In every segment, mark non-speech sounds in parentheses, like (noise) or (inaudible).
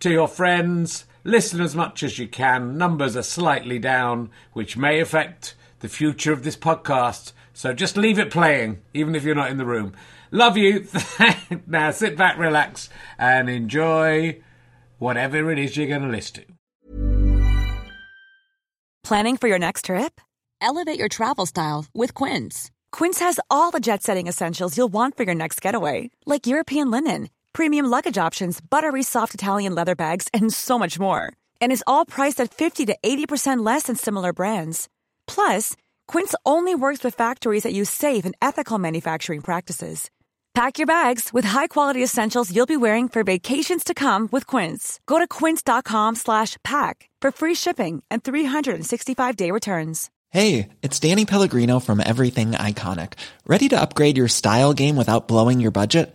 to your friends. Listen as much as you can. Numbers are slightly down, which may affect the future of this podcast. So just leave it playing, even if you're not in the room. Love you. (laughs) now sit back, relax, and enjoy whatever it is you're going to listen to. Planning for your next trip? Elevate your travel style with Quince. Quince has all the jet setting essentials you'll want for your next getaway, like European linen premium luggage options, buttery soft Italian leather bags, and so much more. And is all priced at 50 to 80% less than similar brands. Plus, Quince only works with factories that use safe and ethical manufacturing practices. Pack your bags with high-quality essentials you'll be wearing for vacations to come with Quince. Go to quince.com/pack for free shipping and 365-day returns. Hey, it's Danny Pellegrino from Everything Iconic. Ready to upgrade your style game without blowing your budget?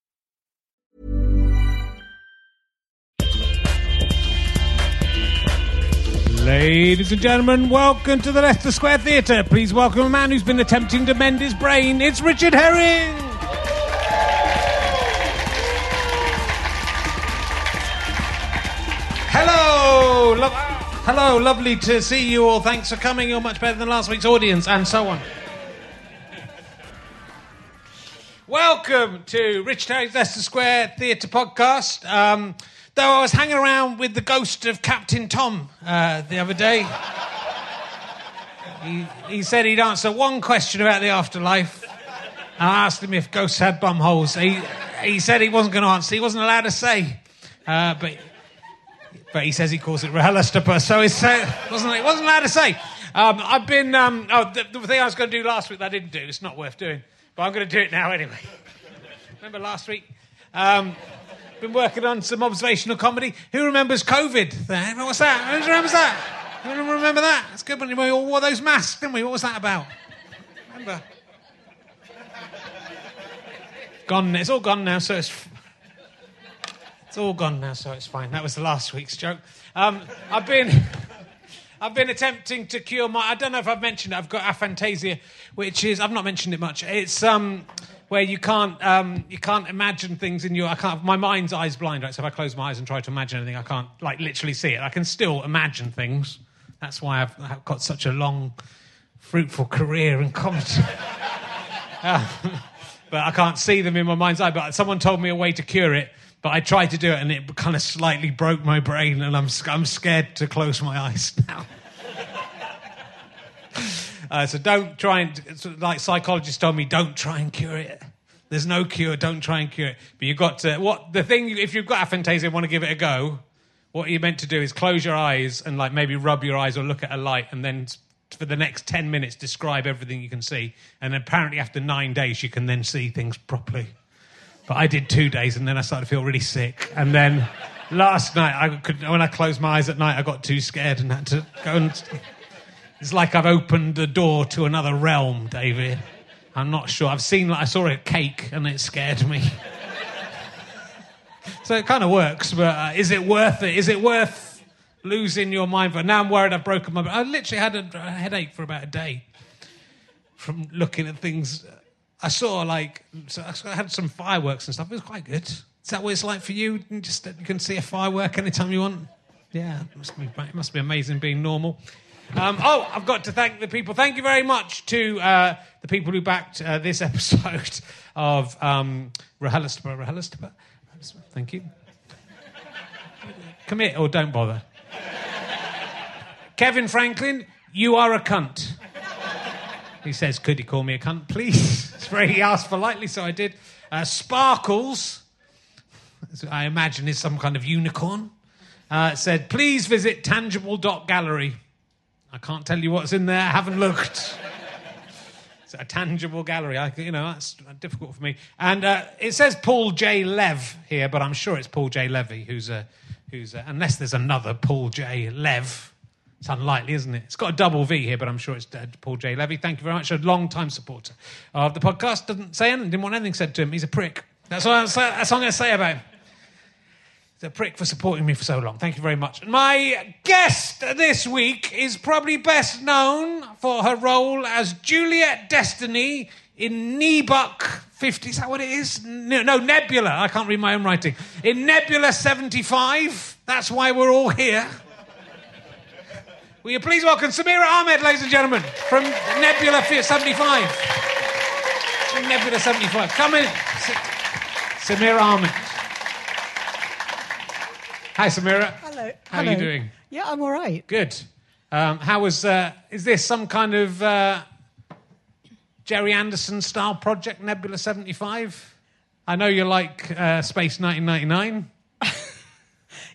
Ladies and gentlemen, welcome to the Leicester Square Theatre. Please welcome a man who's been attempting to mend his brain. It's Richard Herring. Hello, lo- hello, lovely to see you all. Thanks for coming. You're much better than last week's audience, and so on. Welcome to Rich Herring's Leicester Square Theatre podcast. Um, though I was hanging around with the ghost of Captain Tom uh, the other day. He, he said he'd answer one question about the afterlife. I asked him if ghosts had bum holes. He, he said he wasn't going to answer. He wasn't allowed to say. Uh, but, but he says he calls it RHLSTP, so he uh, wasn't, he wasn't allowed to say. Um, I've been. Um, oh, the, the thing I was going to do last week that I didn't do. It's not worth doing. But I'm going to do it now anyway. (laughs) Remember last week? Um, been working on some observational comedy. Who remembers COVID? What's that? Who remembers that? Remember that? It's good when we all wore those masks, didn't we? What was that about? Remember? Gone. It's all gone now, so it's it's all gone now, so it's fine. That was the last week's joke. Um, I've been. (laughs) I've been attempting to cure my. I don't know if I've mentioned it. I've got aphantasia, which is I've not mentioned it much. It's um, where you can't um, you can't imagine things in your. I can't. My mind's eyes blind. Right, so if I close my eyes and try to imagine anything, I can't like literally see it. I can still imagine things. That's why I've, I've got such a long, fruitful career in comedy. (laughs) uh, but I can't see them in my mind's eye. But someone told me a way to cure it. But I tried to do it, and it kind of slightly broke my brain, and I'm I'm scared to close my eyes (laughs) now. Uh, so don't try and, like psychologists told me, don't try and cure it. There's no cure. Don't try and cure it. But you've got to, what, the thing, if you've got aphantasia and want to give it a go, what you're meant to do is close your eyes and like maybe rub your eyes or look at a light and then for the next 10 minutes describe everything you can see. And apparently after nine days, you can then see things properly. But I did two days and then I started to feel really sick. And then last night, I could, when I closed my eyes at night, I got too scared and had to go and it's like I've opened the door to another realm, David. I'm not sure. I've seen, I saw a cake and it scared me. (laughs) so it kind of works, but uh, is it worth it? Is it worth losing your mind? But now I'm worried I've broken my. I literally had a, a headache for about a day. from looking at things. I saw like so I had some fireworks and stuff. It was quite good. Is that what it's like for you? You Just you can see a firework anytime you want. Yeah, it must be it must be amazing being normal. Um, oh, I've got to thank the people. Thank you very much to uh, the people who backed uh, this (laughs) episode of um, RHLSTP. Thank you. Commit or don't bother. Kevin Franklin, you are a cunt. He says, Could he call me a cunt, please? (laughs) It's very, he asked politely, so I did. Uh, Sparkles, I imagine is some kind of unicorn, uh, said, Please visit tangible.gallery. I can't tell you what's in there, I haven't looked. It's a tangible gallery. I, you know, that's difficult for me. And uh, it says Paul J. Lev here, but I'm sure it's Paul J. Levy, who's a, who's a, unless there's another Paul J. Lev. It's unlikely, isn't it? It's got a double V here, but I'm sure it's uh, Paul J. Levy. Thank you very much. A long time supporter of the podcast. Doesn't say anything, didn't want anything said to him. He's a prick. That's all. I'm, that's what I'm going to say about him. A prick for supporting me for so long. Thank you very much. My guest this week is probably best known for her role as Juliet Destiny in Nebuck 50. Is that what it is? No, no, Nebula. I can't read my own writing. In Nebula 75. That's why we're all here. Will you please welcome Samira Ahmed, ladies and gentlemen, from Nebula 75. From Nebula 75. Come in. Samira Ahmed. Hi, Samira. Hello. How are you doing? Yeah, I'm all right. Good. Um, how was? Uh, is this some kind of uh, Gerry Anderson style project, Nebula seventy five? I know you like uh, Space nineteen ninety nine. (laughs)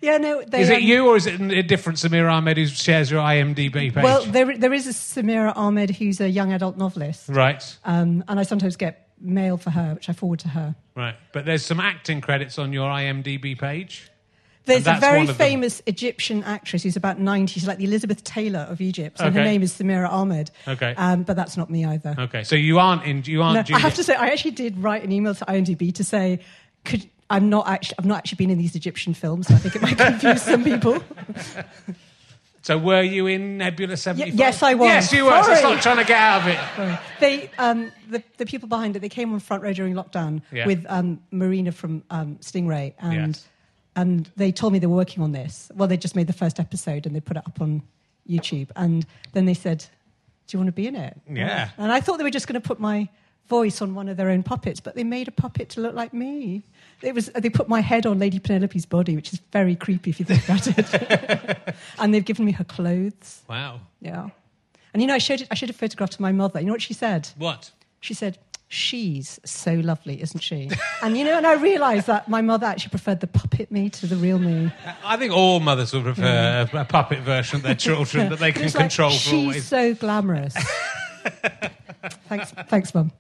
Yeah, no. They, Is it um, you or is it a different Samira Ahmed who shares your IMDb page? Well, there there is a Samira Ahmed who's a young adult novelist, right, um, and I sometimes get mail for her, which I forward to her. right. But there's some acting credits on your IMDb page. There's a very one of them. famous Egyptian actress who's about 90. She's like the Elizabeth Taylor of Egypt. So Okay. her name is Samira Ahmed. Okay. Um, but that's not me either. Okay, so you aren't in. You aren't. No, I have to say, I actually did write an email to IMDb to say, could, I'm not actually, I've not actually been in these Egyptian films, so I think it might (laughs) confuse some people. So were you in Nebula seventy five? yes, I was. Yes, you were. So Sorry. stop trying to get out of it. They, um, the, the people behind it, they came on front row during lockdown Yeah. with um, Marina from um, Stingray, and Yes. And they told me they were working on this. Well, they just made the first episode and they put it up on YouTube, and then they said, "Do you want to be in it?" Yeah. And I thought they were just going to put my voice on one of their own puppets, but they made a puppet to look like me. It was they put my head on Lady Penelope's body, which is very creepy if you think about it. (laughs) and they've given me her clothes. Wow. Yeah. And you know, I showed it, I showed a photograph to my mother. You know what she said? What? She said, She's so lovely, isn't she? (laughs) and you know, and I realised that my mother actually preferred the puppet me to the real me. I think all mothers would prefer a, a puppet version of their children that they can like, control for She's always. so glamorous. (laughs) thanks, thanks, mum.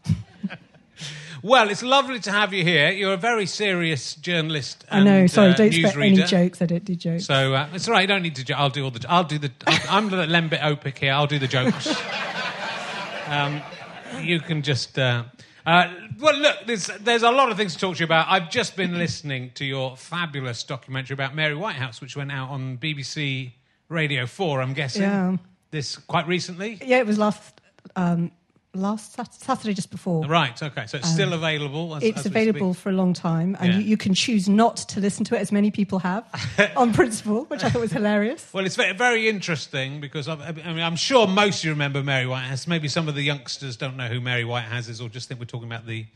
Well, it's lovely to have you here. You're a very serious journalist. I know. Sorry, uh, don't expect any jokes. I don't do jokes. So uh, it's all right. You don't need to. Jo- I'll do all the. I'll do the. I'll, I'm the Lembit Öpik here. I'll do the jokes. (laughs) um, you can just. Uh, uh, well, look. There's there's a lot of things to talk to you about. I've just been listening to your fabulous documentary about Mary Whitehouse, which went out on BBC Radio Four. I'm guessing. Yeah. This quite recently. yeah, it was last um, last Saturday, just before. Right. Okay. So it's still available. As, Um, It's as available speak. for a long time, and Yeah. you, you can choose not to listen to it, as many people have, (laughs) on principle, which I thought was hilarious. Well, it's very, very interesting because I, I mean, I'm sure most of you remember Mary Whitehouse. Maybe some of the youngsters don't know who Mary Whitehouse is, or just think we're talking about the,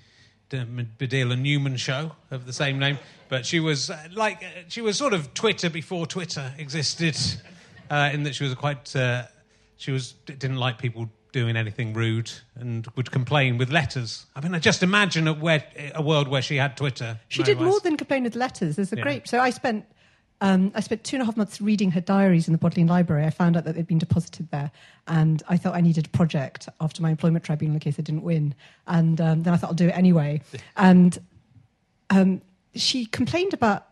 and Newman show of the same name. But she was uh, like uh, she was sort of Twitter before Twitter existed, uh, in that she was quite uh, she was didn't like people doing anything rude and would complain with letters. I mean, I just imagine a, where, a world where she had Twitter. She did more than complain with letters. There's a Yeah. great. So I spent. Um, I spent two and a half months reading her diaries in the Bodleian Library. I found out that they'd been deposited there, and I thought I needed a project after my employment tribunal in case I didn't win. And um, then I thought I'll do it anyway. And um, she complained about.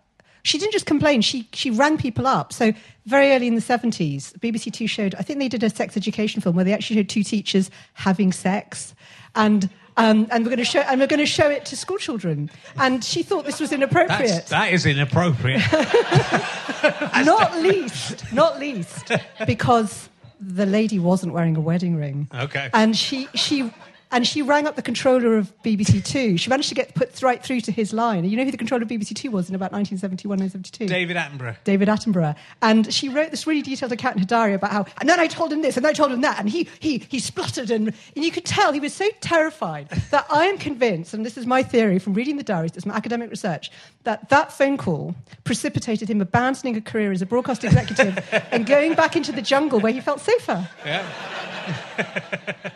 She didn't just complain; she she rang people up. So very early in the seventies, BBC Two showed. I think they did a sex education film where they actually showed two teachers having sex, and. Um, and we're going to show, and we're going to show it to school children. And she thought this was inappropriate. That's, that is inappropriate. (laughs) not least, not least, because the lady wasn't wearing a wedding ring. Okay. And she she and she rang up the controller of BBC Two. She managed to get put right through to his line. You know who the controller of BBC Two was in about 1971 1972? David Attenborough. David Attenborough. And she wrote this really detailed account in her diary about how, and then I told him this, and then I told him that, and he, he, he spluttered. And, and you could tell he was so terrified (laughs) that I am convinced, and this is my theory from reading the diaries, it's my academic research, that that phone call precipitated him abandoning a career as a broadcast executive (laughs) and going back into the jungle where he felt safer. Yeah.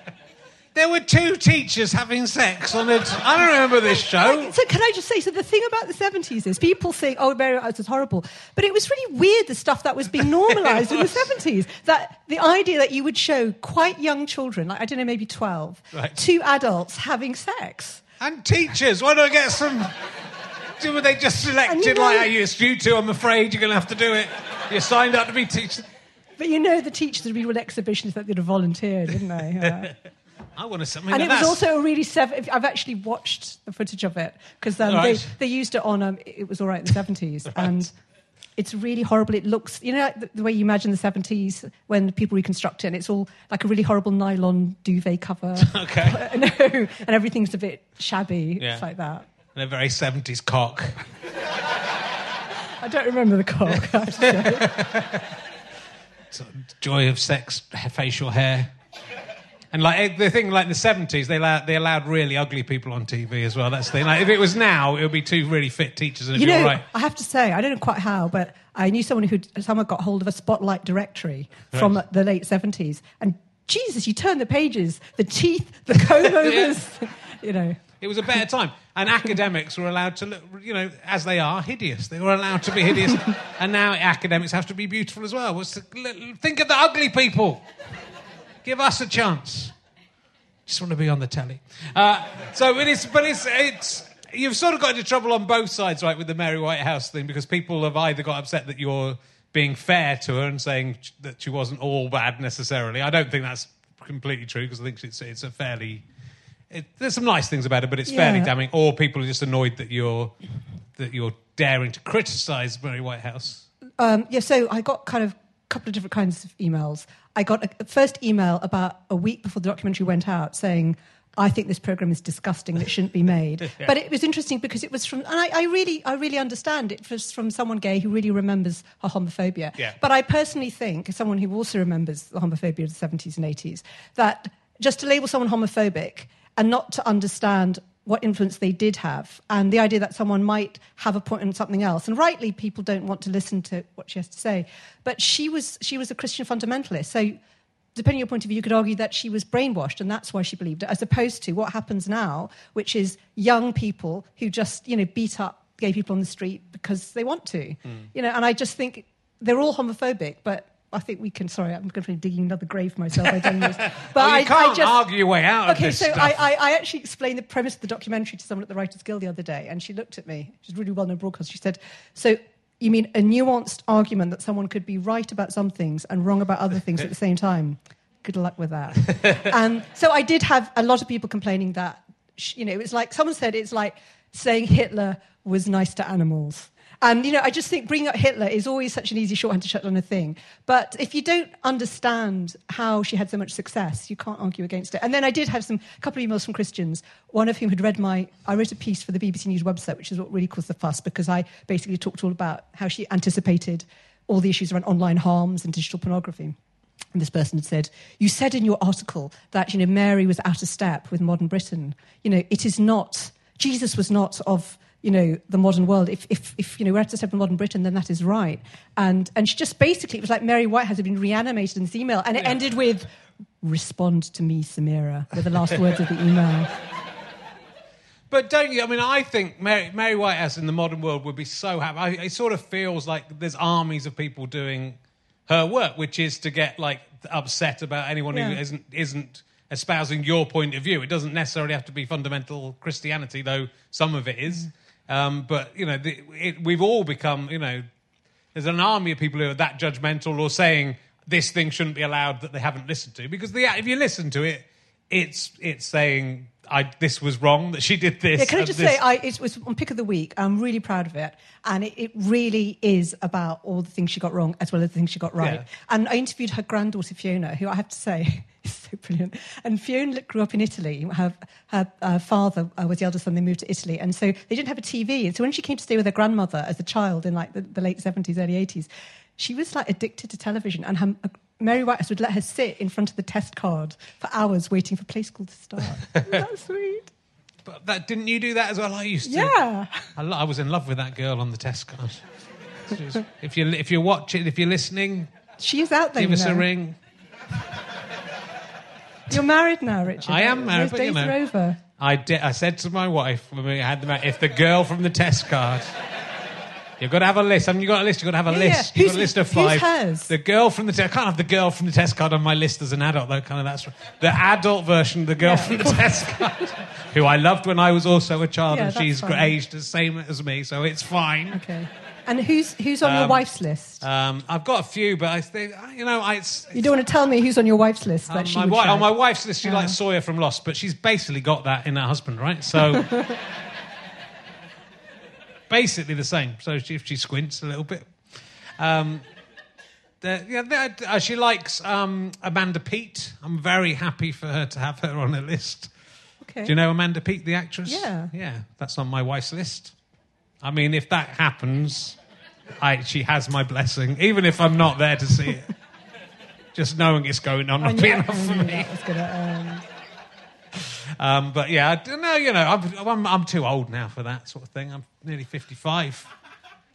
(laughs) there were two teachers having sex on it. I don't remember this (laughs) show. Like, so can I just say, so the thing about the 70s is people think, oh, Mary Whitehouse is horrible. But it was really weird, the stuff that was being normalised in the (laughs) 70s. That the idea that you would show quite young children, like, I don't know, maybe 12, Right. two adults having sex. And teachers, why don't I get some? Were they just selected you like, know- "Hey, you you two? I'm afraid you're going to have to do it. You signed up to be teachers. But you know, the teachers would be real exhibitionists that they'd have volunteered, didn't they? (laughs) Yeah. I want to something. and like it was also a really seven. I've actually watched the footage of it because um, Right. they, they used it on. Um, it was all right in the seventies, and it's really horrible. It looks, you know, like the, the way you imagine the seventies when people reconstruct it, and it's all like a really horrible nylon duvet cover. (laughs) Okay. (laughs) no, and everything's a bit shabby. Yeah. It's like that. And a very 70s cock. I don't remember the cock. I have to joy of sex, facial hair. And like eh, the thing, like in the seventies, they allowed they allowed really ugly people on TV as well. That's the thing. Like if it was now, it would be two really fit teachers, and you know, right. I have to say, I don't know quite how, but I knew someone who someone got hold of a spotlight directory from Right. the late seventies, and Jesus, you turn the pages, the teeth, the comb overs, (laughs) (laughs) you know. It was a better time, and academics were allowed to look, you know, as they are, hideous. They were allowed to be hideous, (laughs) and now academics have to be beautiful as well. Think of the ugly people. Give us a chance. Just want to be on the telly. Uh, so it is, but it's it's. You've sort of got into trouble on both sides, right, with the Mary Whitehouse thing, because people have either got upset that you're being fair to her and saying that she wasn't all bad necessarily. I don't think that's completely true because I think it's it's a fairly it, there's some nice things about it, but it's fairly damning. Or people are just annoyed that you're that you're daring to criticise Mary Whitehouse. Um, yeah, so I got kind of a couple of different kinds of emails. I got a, first email about a week before the documentary went out saying, I think this program is disgusting and it shouldn't be made. (laughs) But it was interesting because it was from, and I, I really, I really understand it was from someone gay who really remembers her homophobia. Yeah. But I personally think, as someone who also remembers the homophobia of the 70s and 80s, that just to label someone homophobic and not to understand what influence they did have and the idea that someone might have a point on something else. And rightly people don't want to listen to what she has to say. But she was she was a christian fundamentalist. So depending on your point of view you could argue that she was brainwashed and that's why she believed it as opposed to what happens now which is young people who just you know beat up gay people on the street because they want to. Hmm. You know and i just think they're all homophobic but I think we can. Sorry, I'm going to be digging another grave for myself by doing this. (laughs) But Well, you I, can't I just, argue your way out of Okay, so. I, I, I actually explained the premise of the documentary to someone at the Writers Guild the other day, and she looked at me. She's a really well known broadcaster. She said, So you mean a nuanced argument that someone could be right about some things and wrong about other things at the same time? Good luck with that. (laughs) um, so I did have a lot of people complaining that, you know, it was like someone said it's like saying Hitler was nice to animals. And, you know, I just think bringing up Hitler is always such an easy shorthand to shut down a thing. But if you don't understand how she had so much success, you can't argue against it. And then I did have some a couple of emails from Christians, one of whom had read my, I wrote a piece for the BBC News website, which is what really caused the fuss, because I basically talked all about how she anticipated all the issues around online harms and digital pornography. And this person had said, You said in your article that, you know, Mary was out of step with modern Britain. You know, it is not, Jesus was not of, you know, the modern world. If, if, if you know, we're out of step with modern Britain, then that is right. And, and she just basically, it was like Mary Whitehouse had been reanimated in this email. And it ended with, Respond to me, Samira, were the last words of the email. But don't you? I mean, I think Mary, Mary Whitehouse in the modern world would be so happy. It sort of feels like there's armies of people doing her work, which is to get like upset about anyone who Yeah. isn't isn't espousing your point of view. It doesn't necessarily have to be fundamental Christianity, though some of it is. Mm. Um, but you know, the, it, we've all become you know, there's an army of people who are that judgmental or saying this thing shouldn't be allowed that they haven't listened to. Because the, if you listen to it, it's it's saying I this was wrong that she did this. Yeah, can I just this- say, I, it was on pick of the week. I'm really proud of it, and it, it really is about all the things she got wrong as well as the things she got right. Yeah. And I interviewed her granddaughter Fiona, who I have to say (laughs) is so brilliant. And Fiona grew up in Italy. Her her uh, father uh, was the eldest son. They moved to Italy, and so they didn't have a TV. And so when she came to stay with her grandmother as a child in like the, the late 70s, early 80s, she was like addicted to television, and her. Mary Whitehouse would let her sit in front of the test card for hours waiting for Play School to start. (laughs) Isn't that sweet? But that didn't you do that as well? I used to. Yeah. I, lo- I was in love with that girl on the test card. She if you if you're watching, if you're listening, She is out there. give you us a ring. You're married now, Richard. I am married, Those but, days you know. are over. I did. I said to my wife when we had them out, if the girl from the test card. You've got to have a list. Haven't you've got a list? You've got to have a Yeah, yeah. list. You've got a list of who's five. hers? The girl from the test. I can't have the girl from the test card on my list as an adult, though. Kind of that's the adult version of the girl Yeah, from the test (laughs) card, who I loved when I was also a child, Yeah, and she's fine. aged the same as me, so it's fine. Okay. And who's who's on your Um, wife's list? Um, I've got a few, but I think you know, I, it's, you don't want to tell me who's on your wife's list that um, she my, would wi- on my wife's list, she Yeah. likes Sawyer from Lost, but she's basically got that in her husband, right? So (laughs) basically the same. So she, if she squints a little bit, um, the, yeah, the, uh, she likes um, Amanda Pete. I'm very happy for her to have her on her list. Okay. Do you know Amanda Pete, the actress? Yeah. yeah, that's on my wife's list. I mean, if that happens, I, she has my blessing, even if I'm not there to see it. (laughs) Just knowing it's going on will be enough for me. that was gonna, um, Um, but yeah, know. You know, I'm, I'm I'm too old now for that sort of thing. I'm nearly 55.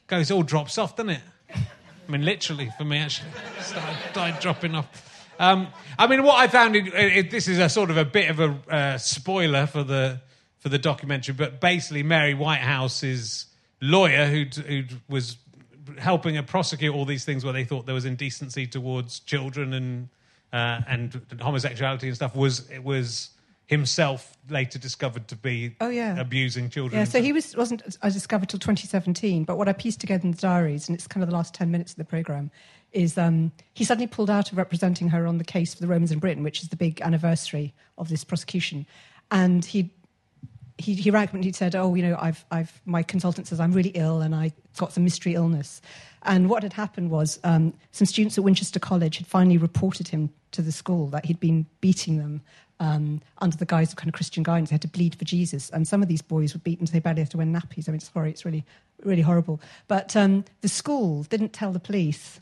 Goes all drops off, doesn't it? I mean, literally for me, actually, (laughs) started, dropping off. Um, I mean, what I found in, it, this is a sort of a bit of a uh, spoiler for the for the documentary, but basically, Mary Whitehouse's lawyer, who who was helping her prosecute all these things where they thought there was indecency towards children and uh, and homosexuality and stuff, was it was himself later discovered to be Oh, yeah. abusing children. yeah, so he was wasn't I discovered till 2017. But what I pieced together in the diaries, and it's kind of the last 10 minutes of the program, is um, he suddenly pulled out of representing her on the case for the Romans in Britain, which is the big anniversary of this prosecution, and he. He, he rang and he said, "Oh, you know, I've, I've, my consultant says I'm really ill and I got some mystery illness." And what had happened was um, some students at Winchester College had finally reported him to the school that he'd been beating them um, under the guise of kind of Christian guidance. They had to bleed for Jesus, and some of these boys were beaten so they barely had to wear nappies. I mean, sorry, it's really, really horrible. But um, the school didn't tell the police.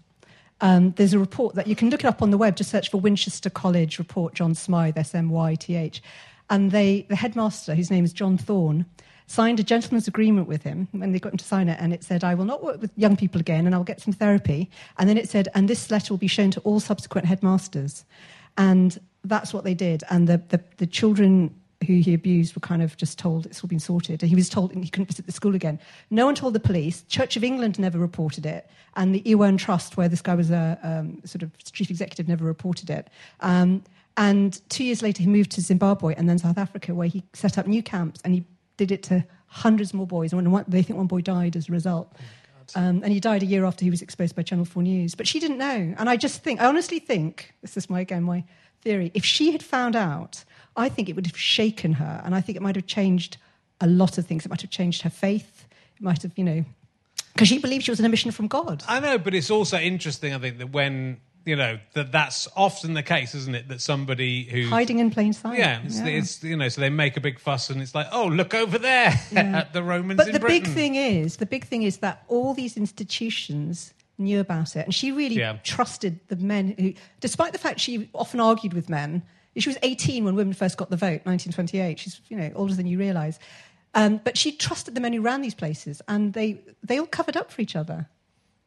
Um, there's a report that you can look it up on the web. Just search for Winchester College report, John Smyth, S M Y T H, and they, the headmaster, whose name is John Thorn, signed a gentleman's agreement with him when they got him to sign it, and it said, "I will not work with young people again, and I'll get some therapy." And then it said, "And this letter will be shown to all subsequent headmasters," and that's what they did. And the the, the children who he abused were kind of just told it's all been sorted. And he was told he couldn't visit the school again. No one told the police. Church of England never reported it, and the Iwerne Trust, where this guy was a um, sort of chief executive, never reported it. Um, and two years later, he moved to Zimbabwe and then South Africa, where he set up new camps, and he did it to hundreds more boys. And one, they think one boy died as a result. Um, and he died a year after he was exposed by Channel 4 News. But she didn't know. And I just think, I honestly think, this is my, again, my theory, if she had found out, I think it would have shaken her. And I think it might have changed a lot of things. It might have changed her faith. It might have, you know, because she believed she was on a mission from God. I know, but it's also interesting. I think that when you know that that's often the case, isn't it? That somebody who Hiding in plain sight. Yeah, it's, it's you know, so they make a big fuss, and it's like, oh, look over there (laughs) at the Romans But in the Britain. big thing is, the big thing is that all these institutions knew about it, and she really Yeah. trusted the men who, despite the fact she often argued with men. She was 18 when women first got the vote, 1928. She's you know older than you realise, um, but she trusted the men who ran these places, and they they all covered up for each other.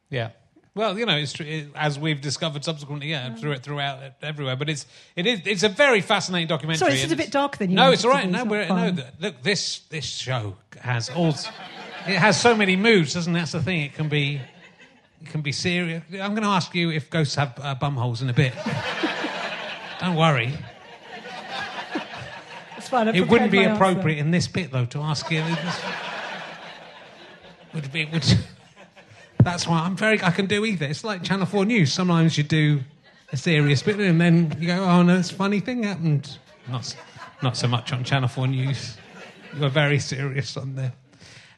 Yeah. Well, you know, it's true, it, as we've discovered subsequently, yeah, through it throughout everywhere. But it's it is it's a very fascinating documentary. Sorry, this is a bit darker than you No, it's all right. No, we're, no. Look, this this show has all. It has so many moods, doesn't it? That's the thing. It can be it can be serious. I'm going to ask you if ghosts have uh, bum holes in a bit. Don't worry. It's fine. I've It wouldn't be my answer. appropriate in this bit, though, to ask you. Would be would. (laughs) That's why I'm very. I can do either. It's like Channel Four News. Sometimes you do a serious bit, and then you go, "Oh no, this funny thing happened." Not, not so much on Channel 4 News. You were very serious on there.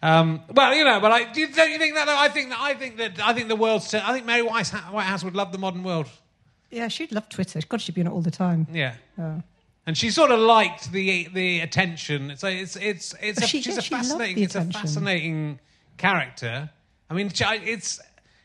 Um, well, you know, but I, do you, don't you think that? Though? I think that I think that I think the world's. I think Mary Whitehouse, Whitehouse would love the modern world. Yeah, she'd love Twitter. God, she'd be on it all the time. Yeah. Oh. And she sort of liked the the attention. So it's it's it's a, She- she's yeah, a fascinating the it's a fascinating character. I mean, I- it's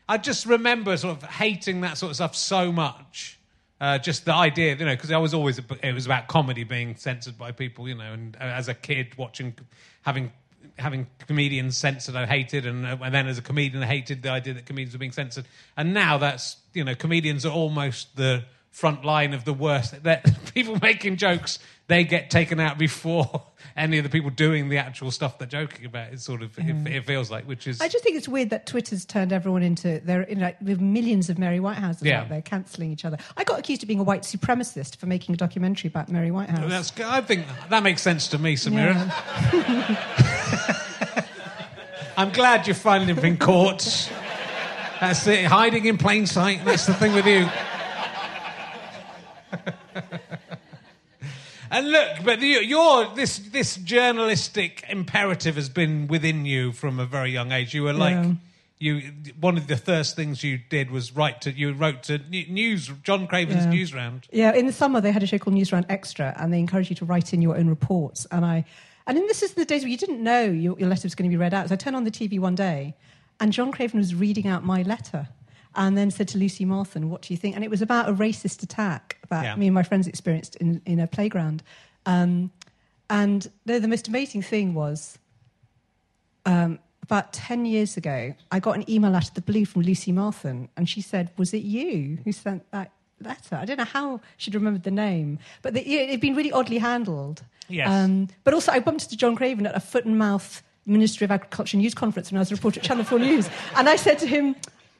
I just remember sort of hating that sort of stuff so much. Uh, just the idea, you know, because I was always it was about comedy being censored by people, you know, and uh, as a kid watching having having comedians censored, I hated, and, uh, and then as a comedian, I hated the idea that comedians were being censored. And now that's you know, comedians are almost the front line of the worst. That (laughs) people making jokes, they get taken out before (laughs) any of the people doing the actual stuff they're joking about. It's sort of it, mm. it feels like, which is I just think it's weird that Twitter's turned everyone into there. You know, with millions of Mary Whitehouses Yeah. out there cancelling each other. I got accused of being a white supremacist for making a documentary about Mary Whitehouse. that's. I think that makes sense to me, Samira. Yeah. (laughs) I'm glad you're finally been caught. That's it, hiding in plain sight. That's the thing with you. (laughs) and look, but you, you're this this journalistic imperative has been within you from a very young age. You were like. Yeah. You, one of the first things you did was write to. You wrote to news, John Craven's Yeah. Newsround. Yeah, in the summer they had a show called Newsround Extra, and they encouraged you to write in your own reports. And I, and then this is the days where you didn't know your, your letter was going to be read out. So I turned on the TV one day, and John Craven was reading out my letter, and then said to Lucy Mathen, "What do you think?" And it was about a racist attack that Yeah. me and my friends experienced in in a playground. Um, and the, the most amazing thing was um, about 10 years ago, I got an email out of the blue from Lucy Mathen, and she said, Was it you who sent that letter? I don't know how she'd remembered the name, but the, it had been really oddly handled. Yes. Um, but also, I bumped into John Craven at a foot and mouth Ministry of Agriculture News Conference when I was a reporter at Channel 4 News, and I said to him,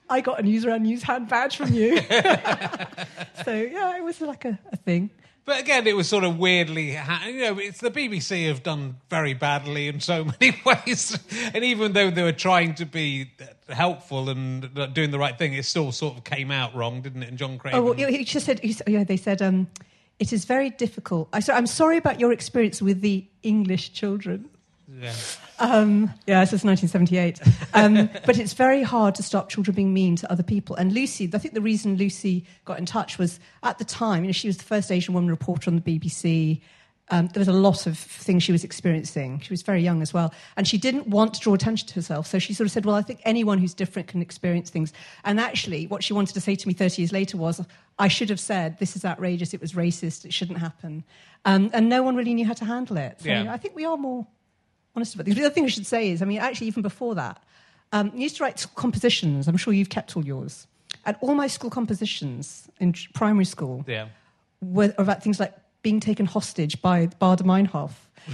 I got a Newsround News hand badge from you. (laughs) so, yeah, it was like a, a thing. But again, it was sort of weirdly, you know, it's the BBC have done very badly in so (laughs) many ways, and even though they were trying to be helpful and doing the right thing, it still sort of came out wrong, didn't it? And John Craven, Oh, well, he just said, he yeah, they said, um, it is very difficult. I said, I'm sorry about your experience with the English children. Yeah. Um, yeah, this is 1978. Um, (laughs) but it's very hard to stop children being mean to other people. And Lucy, I think the reason Lucy got in touch was at the time, you know, she was the first Asian woman reporter on the BBC. Um, there was a lot of things she was experiencing. She was very young as well. And she didn't want to draw attention to herself. So she sort of said, Well, I think anyone who's different can experience things. And actually, what she wanted to say to me 30 years later was, I should have said, This is outrageous. It was racist. It shouldn't happen. Um, and no one really knew how to handle it. So Yeah. I think we are more honest about things. The other thing I should say is, I mean, actually, even before that, um, I used to write compositions. I'm sure you've kept all yours. And all my school compositions in primary school yeah. were about things like being taken hostage by Baader-Meinhof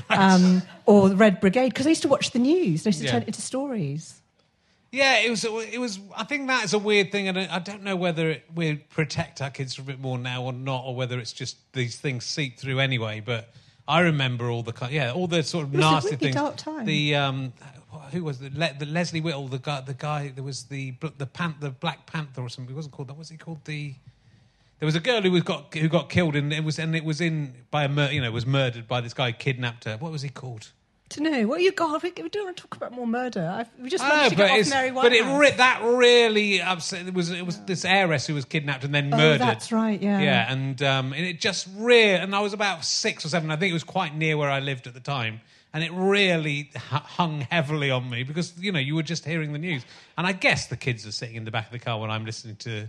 um, or the Red Brigade, because I used to watch the news. And I used to Yeah. turn it into stories. Yeah, it was. It was. I think that is a weird thing, and I don't know whether it, we protect our kids a bit more now or not, or whether it's just these things seep through anyway. But I remember all the yeah, all the sort of It was a nasty really things. The um, who was the, Le- the Lesley Whittle, the guy, the guy. There was the the pan- the Black Panther or something. It wasn't called that. Was he called the? There was a girl who was got who got killed, and it was and it was in by a mur- you know was murdered by this guy who kidnapped her. What was he called? To know what you got, we, we don't want to talk about more murder. I've, we just managed to but, get off Mary but it re- that really upset. It was it was this heiress who was kidnapped and then Oh, murdered. that's right, yeah. yeah, and um, and it just really. And I was about six or seven. I think it was quite near where I lived at the time, and it really hu- hung heavily on me because you know you were just hearing the news, and I guess the kids are sitting in the back of the car when I'm listening to.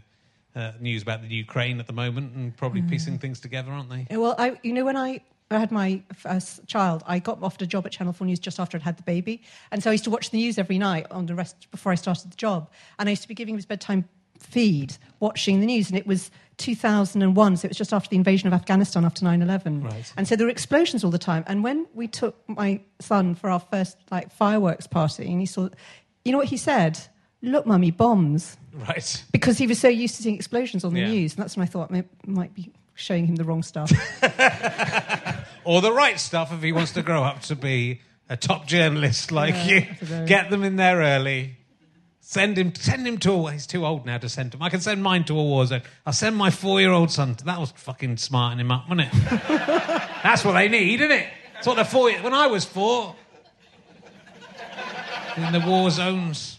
Uh, news about the Ukraine at the moment, and probably Mm. piecing things together, aren't they? Well, I, you know, when I, I had my first child, I got offered a job at Channel 4 News just after I'd had the baby. And so I used to watch the news every night on the rest before I started the job. And I used to be giving him his bedtime feed, watching the news. And it was 2001, so it was just after the invasion of Afghanistan after 9 11. Right. And so there were explosions all the time. And when we took my son for our first like fireworks party, and he saw, you know what he said? Look, mummy, bombs Right. because he was so used to seeing explosions on the Yeah. news. And that's when I thought I might be showing him the wrong stuff. (laughs) or the right stuff if he wants to grow up to be a top journalist like Yeah, you. that's a very- Get them in there early. Send him, send him to a. He's too old now to send him. I can send mine to a war zone. I'll send my four-year-old son. To, that was fucking smarting him up, wasn't it? (laughs) That's what they need, isn't it? That's what the four. When I was four, in the war zones.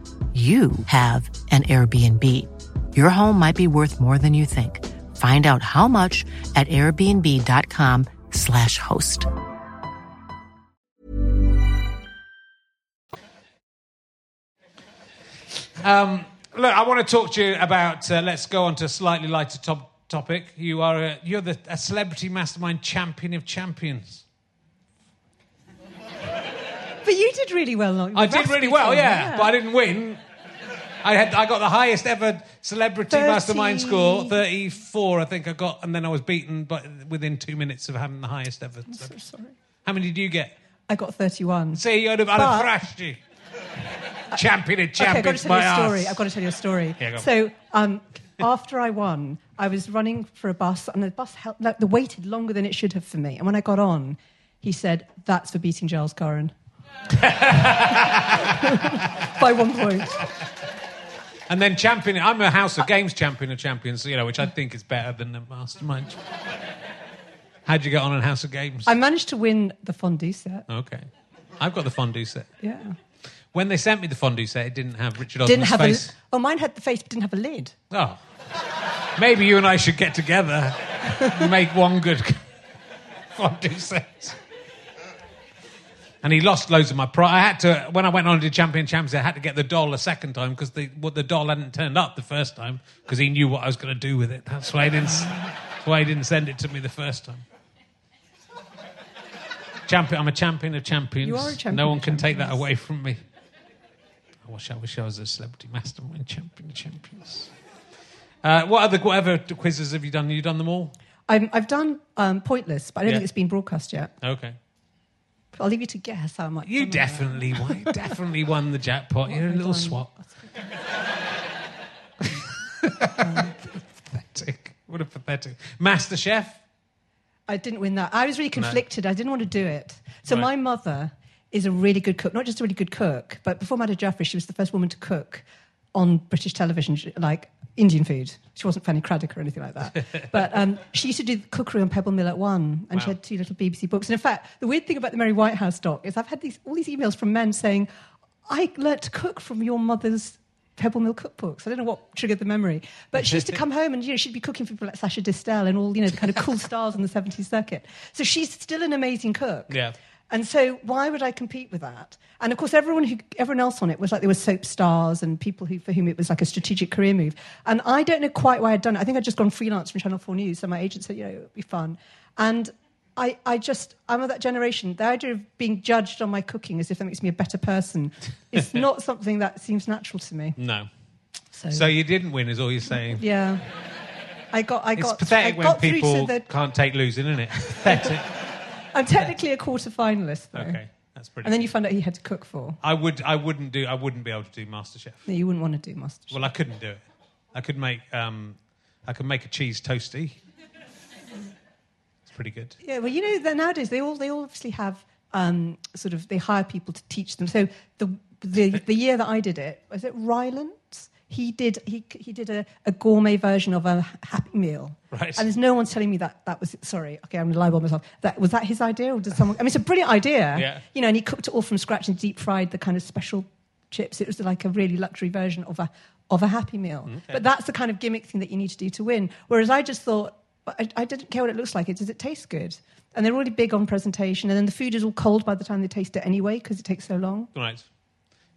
you have an Airbnb. Your home might be worth more than you think. Find out how much at airbnb.com/slash host. Um, look, I want to talk to you about. Uh, let's go on to a slightly lighter top, topic. You are a, you're the a celebrity mastermind champion of champions. But you did really well. Not I did really well, yeah, but I didn't win. I had I got the highest ever celebrity 30. mastermind score, thirty four, I think I got, and then I was beaten, but within two minutes of having the highest ever. I'm So sorry. How many did you get? I got 31. See, I'd have, I'd have But- thrashed you. Champion of (laughs) Okay, I've got champions, to tell my you a story. ass. I've got to tell you a story. Yeah, so, um, after I won, I was running for a bus, and the bus held, like, the waited longer than it should have for me. And when I got on, he said, "That's for beating Giles Coren." (laughs) By one point. And then champion, I'm a House of Games champion of champions, you know, which I think is better than the mastermind. How'd you get on in House of Games? I managed to win the fondue set. Okay. I've got the fondue set. Yeah. When they sent me the fondue set, it didn't have Richard Didn't Osman's have face. a. Oh, mine had the face, but didn't have a lid. Oh. Maybe you and I should get together and make one good (laughs) fondue set. And he lost loads of my prize. I had to, when I went on to Champion Champions, I had to get the doll a second time because the, what the doll hadn't turned up the first time because he knew what I was going to do with it. That's why, he didn't, that's why he didn't send it to me the first time. Champion, I'm a champion of champions. You are a champion No one can take that away from me. I wish I wish I was a celebrity mastermind champion of champions. Uh, what other whatever quizzes have you done? You done them all? I'm, I've done um, Pointless, but I don't Yeah. think it's been broadcast yet. Okay. I'll leave you to guess how much. You uh, definitely won. (laughs) definitely won the jackpot. You're a little done? swat. (laughs) pathetic. What a pathetic. Master Chef. I didn't win that. I was really conflicted. I didn't want to do it. So Right. my mother is a really good cook, not just a really good cook, but before Madhur Jaffrey, she was the first woman to cook on British television, like Indian food. She wasn't Fanny Cradock or anything like that. (laughs) but um, she used to do the cookery on Pebble Mill at One, and she had two little BBC books. And in fact, the weird thing about the Mary Whitehouse doc is I've had these all these emails from men saying, "I learnt to cook from your mother's." Pebble Mill cookbooks. I don't know what triggered the memory, but she used to (laughs) come home and you know she'd be cooking for people like Sacha Distel and all you know the kind of cool (laughs) stars on the 70s circuit. So she's still an amazing cook. Yeah. And so why would I compete with that? And of course, everyone who everyone else on it was like there were soap stars and people who for whom it was like a strategic career move. And I don't know quite why I'd done it. I think I'd just gone freelance from Channel Four News, so my agent said, you know, it would be fun. And I, I just I'm of that generation. The idea of being judged on my cooking as if that makes me a better person (laughs) is not something that seems natural to me. No. So, So you didn't win, is all you're saying. yeah. I got, I It's got, pathetic I when got through people the, can't take losing, isn't it? Pathetic. (laughs) I'm technically a quarter finalist, though. Okay, that's pretty. And then you found out he had to cook for. I would. I wouldn't do. I wouldn't be able to do MasterChef. No, you wouldn't want to do MasterChef. Well, I couldn't do it. I could make. Um, I could make a cheese toasty. It's pretty good. Yeah, well, you know that nowadays they all they all obviously have um, sort of they hire people to teach them. So the the, the year that I did it was it Rylands. He did he he did a, a gourmet version of a Happy Meal. Right. And there's no one telling me that that was sorry. Okay, I'm going to lie about myself. That was that his idea, or did someone? I mean, it's a brilliant idea. Yeah. You know, and he cooked it all from scratch and deep fried the kind of special chips. It was like a really luxury version of a of a Happy Meal. Mm-hmm. But that's the kind of gimmick thing that you need to do to win. Whereas I just thought I, I didn't care what it looks like. It does it taste good? And they're really big on presentation, and then the food is all cold by the time they taste it anyway because it takes so long. Right.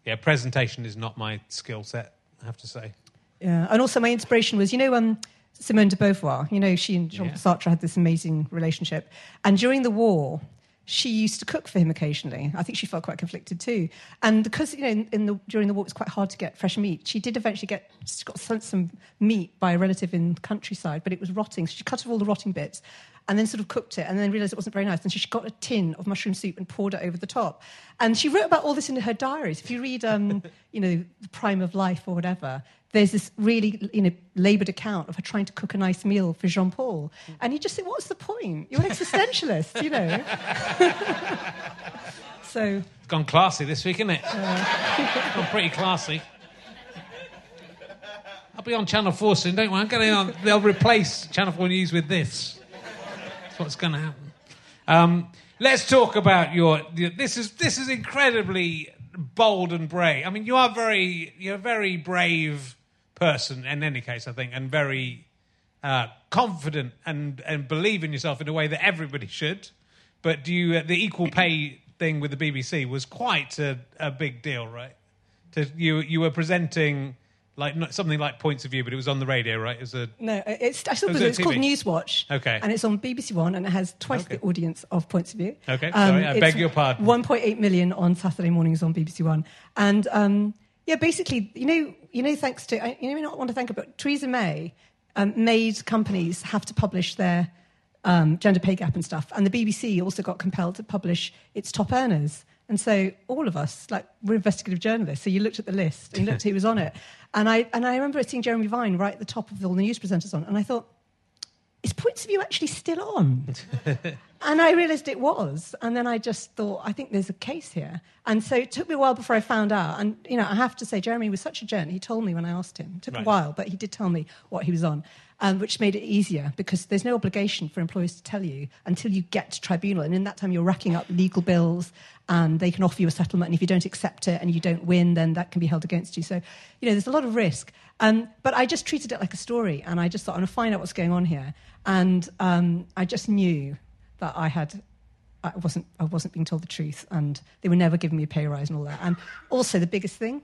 Yeah, presentation is not my skill set, I have to say. Yeah, and also my inspiration was, you know, um, Simone de Beauvoir. You know, she and Jean Yeah. Sartre had this amazing relationship, and during the war, she used to cook for him occasionally. I think she felt quite conflicted too, and because you know, in, in the during the war, it was quite hard to get fresh meat. She did eventually get she got sent some meat by a relative in the countryside, but it was rotting. So she cut off all the rotting bits. And then sort of cooked it, and then realised it wasn't very nice. And she got a tin of mushroom soup and poured it over the top. And she wrote about all this in her diaries. If you read, um, (laughs) you know, the Prime of Life or whatever, there's this really you know laboured account of her trying to cook a nice meal for Jean Paul, and you just think, what's the point? You're an existentialist, you know. (laughs) so It's gone classy this week, isn't it? It's gone pretty classy. I'll be on Channel 4 soon, don't worry. I'm going on. They'll replace Channel 4 News with this. That's what's going to happen. Um, let's talk about your. This is this is incredibly bold and brave. I mean, you are very you're a very brave person in any case, I think, and very uh, confident and and believe in yourself in a way that everybody should. But do you uh, the equal pay thing with the BBC was quite a, a big deal, right? To, you you were presenting like not, something like Points of View, but it was on the radio, right? It was a no, it's I still it it's called? Newswatch. Okay. and it's on BBC One, and it has twice Okay. the audience of Points of View. Um, Okay, sorry, I beg your pardon. 1.8 million on Saturday mornings on BBC One, and um, yeah, basically, you know, you know, thanks to you know, not want to thank about Theresa May um, made companies have to publish their um, gender pay gap and stuff, and the BBC also got compelled to publish its top earners. And so all of us, like we're investigative journalists, so you looked at the list and you looked who was on it, (laughs) and I and I remember seeing Jeremy Vine right at the top of all the news presenters on, and I thought, is Points of View actually still on? (laughs) and I realised it was, and then I just thought, I think there's a case here. And so it took me a while before I found out. And you know, I have to say, Jeremy was such a gent. He told me when I asked him. It took Right. a while, but he did tell me what he was on, um, which made it easier because there's no obligation for employers to tell you until you get to tribunal. And in that time, you're racking up legal bills, and they can offer you a settlement. And if you don't accept it and you don't win, then that can be held against you. So, you know, there's a lot of risk. Um, but I just treated it like a story, and I just thought, I'm going to find out what's going on here. And um, I just knew that I had I wasn't I wasn't being told the truth, and they were never giving me a pay rise and all that. And also the biggest thing,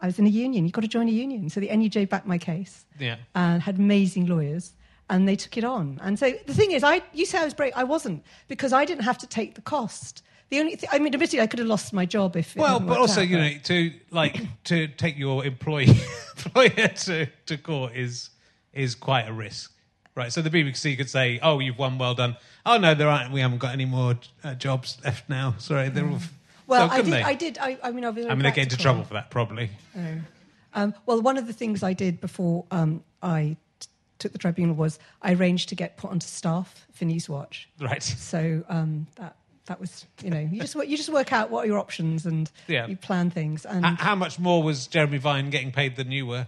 I was in a union. You've got to join a union. So the NUJ backed my case yeah. and had amazing lawyers, and they took it on. And so the thing is, I you say I was brave, I wasn't because I didn't have to take the cost. The only thing, I mean, admittedly, I could have lost my job if it Well, but also out, you know to like to take your employee (laughs) employer to, to court is is quite a risk, right? So the BBC could say, "Oh, you've won, well done." Oh no, there aren't. We haven't got any more uh, jobs left now. Sorry, they're all. Well, so I did. I did. I, I mean, I was. I mean, they get into trouble for that, probably. Um, well, one of the things I did before um, I t- took the tribunal was I arranged to get put onto staff for Newswatch. Right. So um, that that was, you know, you just wo- you just work out what are your options and Yeah. you plan things. And H- How much more was Jeremy Vine getting paid than you were?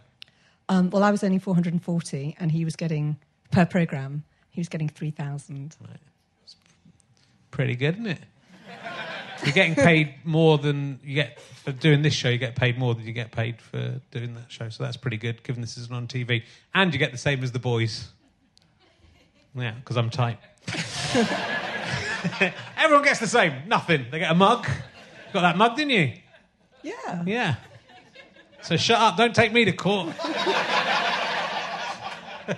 um, well, I was earning 440, and he was getting per program. He was getting 3,000. Pretty good, isn't it? You're getting paid more than you get for doing this show. You get paid more than you get paid for doing that show. So that's pretty good, given this isn't on TV. And you get the same as the boys. Yeah, because I'm tight. (laughs) Everyone gets the same. Nothing. They get a mug. Got that mug, didn't you? Yeah. Yeah. So shut up. Don't take me to court. (laughs)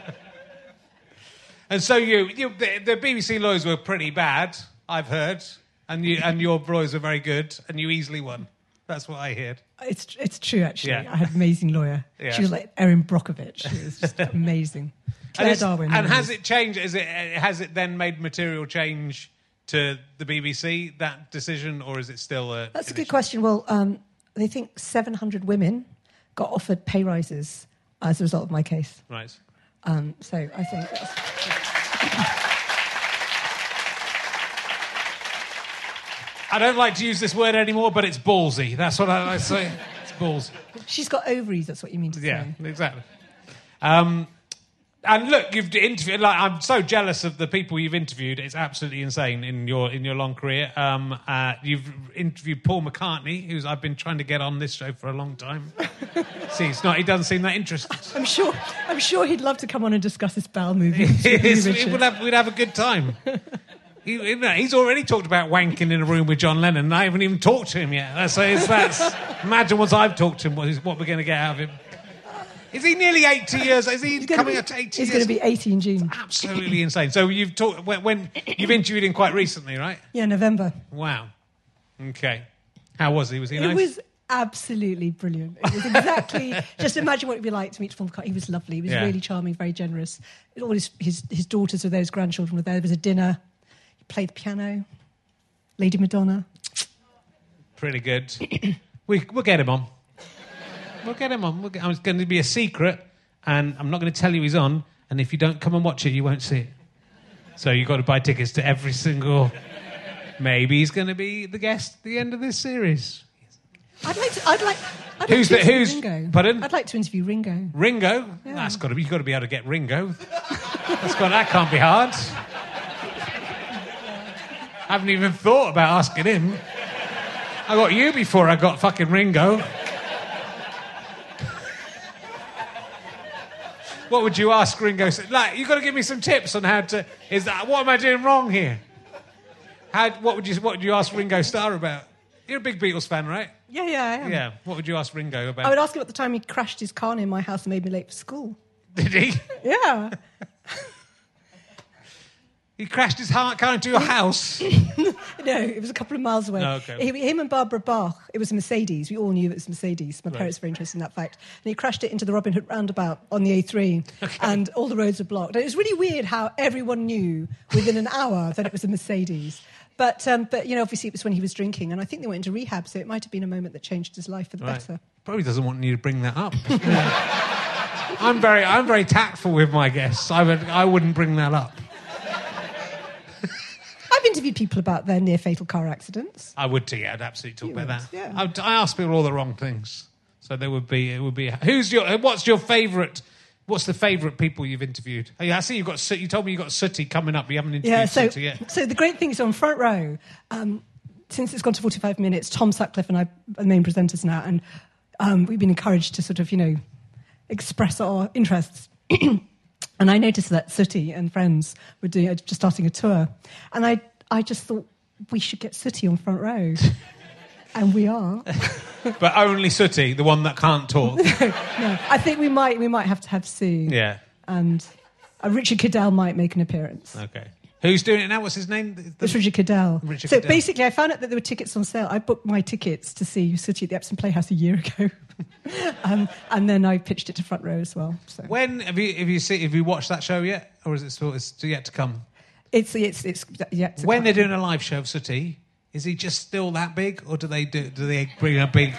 and so you, you the, the BBC lawyers were pretty bad, I've heard, and you and your lawyers were very good, and you easily won. That's what I heard. It's it's true actually. Yeah. I had an amazing lawyer. Yeah. She was like Erin Brockovich. She was just (laughs) amazing. Claire and, Darwin. and has it changed? Is it has it then made material change to the BBC that decision, or is it still a? That's a good issue? question. Well, um, they think 700 women got offered pay rises as a result of my case. Right. Um, so I think that's, I don't like to use this word anymore, but it's ballsy. That's what I, I say. It's ballsy. She's got ovaries. That's what you mean to Yeah, say. exactly. Um, and look, you've interviewed. Like, I'm so jealous of the people you've interviewed. It's absolutely insane in your in your long career. Um, uh, you've interviewed Paul McCartney, who's I've been trying to get on this show for a long time. (laughs) See, it's not. He doesn't seem that interested. I'm sure. I'm sure he'd love to come on and discuss his bowel movie. It is- Richard. we'd, have, we'd have a good time. (laughs) He, you know, he's already talked about wanking in a room with John Lennon, and I haven't even talked to him yet. That's, it's, that's imagine once I've talked to him, what, is, what we're going to get out of him. Is he nearly 80 years? Is he coming be- up to 80 He's going to be 80 in June. absolutely insane. So you've talked when, when you've interviewed him quite recently, right? Yeah, November. Wow. Okay. How was he? Was he nice? It was absolutely brilliant. It was exactly (laughs) just imagine what it'd be like to meet Paul McCartney. He was lovely. He was Yeah. really charming, very generous. All his, his his daughters were there, his grandchildren were there. There was a dinner. He played the piano. Lady Madonna. Pretty good. (clears throat) we, we'll get him on. We'll get him on. We'll get, it's going to be a secret, and I'm not going to tell you he's on. And if you don't come and watch it, you won't see it. So you've got to buy tickets to every single. Maybe he's going to be the guest at the end of this series. I'd like to. I'd like. I'd Who's like to the- interview who's- Ringo. pardon? I'd like to interview Ringo. Ringo. Yeah. That's got to be. You've got to be able to get Ringo. That's got. That can't be hard. I haven't even thought about asking him. I got you before I got fucking Ringo. What would you ask Ringo? Like, you've got to give me some tips on how to. Is that what am I doing wrong here? How? What would you? What would you ask Ringo Starr about? You're a big Beatles fan, right? Yeah, yeah, I am. Yeah. What would you ask Ringo about? I would ask him at the time he crashed his car near my house and made me late for school. Did he? Yeah. (laughs) He crashed his heart car into your house. (laughs) No, it was a couple of miles away. Oh, okay. He- him and Barbara Bach, it was a Mercedes. We all knew it was a Mercedes. My Right. parents were interested in that fact. And he crashed it into the Robin Hood roundabout on the A3, and all the roads were blocked. And it was really weird how everyone knew within an hour that it was a Mercedes. But, um, but, you know, obviously it was when he was drinking, and I think they went into rehab, so it might have been a moment that changed his life for the Right. better. Probably doesn't want you to bring that up. (laughs) I'm very, I'm very tactful with my guests. I would, I wouldn't bring that up. I've interviewed people about their near fatal car accidents. I would too. Yeah, I'd absolutely talk You about would, that. yeah. I, would- I ask people all the wrong things, so there would be, it would be. Who's your? What's your favourite? What's the favourite people you've interviewed? Oh, yeah, I see you've got. You told me you have got Sooty coming up. But You haven't interviewed Yeah, so, Sooty yet. so the great thing is on front row, um, since it's gone to 45 minutes, Tom Sutcliffe and I are the main presenters now, and um, we've been encouraged to sort of, you know, express our interests. (clears throat) and I noticed that Sooty and friends were doing, uh, just starting a tour. And I, I just thought we should get Sooty on front row. (laughs) and we are. (laughs) But only Sooty, the one that can't talk. (laughs) No, I think we might, we might have to have Sue. yeah. And uh, Richard Cadell might make an appearance. Okay. Who's doing it now? What's his name? The- It's Richard Cadell. Richard so Cadell. basically, I found out that there were tickets on sale. I booked my tickets to see Sooty at the Epsom Playhouse a year (laughs) ago, um, and then I pitched it to front row as well. So When have you have you see have you watched that show yet, or is it still it's yet to come? it's it's it's. It's When they're doing a live show of Sooty, is he just still that big, or do they do do they bring a big?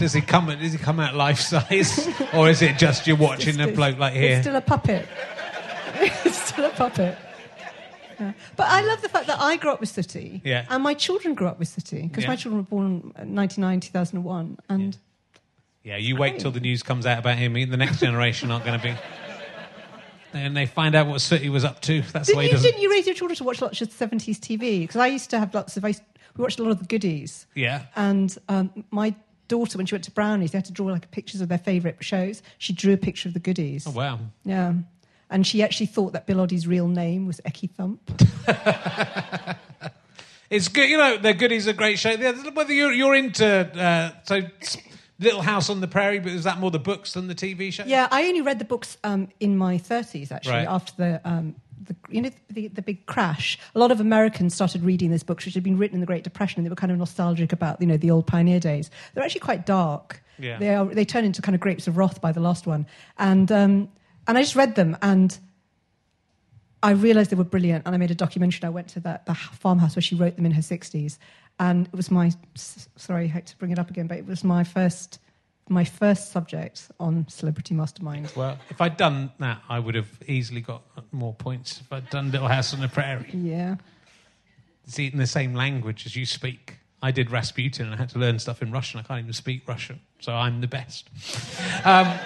Does he come? Does he come out life size, or is it just you're watching a bloke like here? (laughs) It's still a puppet. it's still a puppet. Yeah. (laughs) But I love the fact that I grew up with Sooty, Yeah. and my children grew up with Sooty because Yeah. my children were born in 99, 2001, and Yeah, you wait till the news comes out about him. And the next generation aren't going to be. (laughs) And they find out what Sooty was up to. That's Didn't why he you, doesn't. didn't you raise your children to watch lots of 70s TV? Because I used to have lots of, I used, we watched a lot of the goodies. Yeah. And um, my daughter, when she went to Brownies, they had to draw like pictures of their favourite shows. She drew a picture of the goodies. Oh wow. Yeah. And she actually thought that Bill Oddie's real name was Ecky Thump. (laughs) It's good, you know. The goodies are a great show. Whether you're, you're into uh, so Little House on the Prairie, but is that more the books than the TV show? yeah, I only read the books um, in my 30s, actually, Right. after the. Um, the, you know the, the big crash. A lot of Americans started reading these books, which had been written in the Great Depression, and they were kind of nostalgic about you know the old pioneer days. They're actually quite dark. Yeah. They are. They turn into kind of grapes of wrath by the last one, and um, and I just read them and I realised they were brilliant, and I made a documentary. I went to that the farmhouse where she wrote them in her sixties, and it was my sorry, I hate to bring it up again, but it was my first my first subject on Celebrity Mastermind. Well, if I'd done that, I would have easily got more points. If I'd done Little House on the Prairie, Yeah, it's in the same language as you speak. I did Rasputin and I had to learn stuff in Russian. I can't even speak Russian, so I'm the best. Um,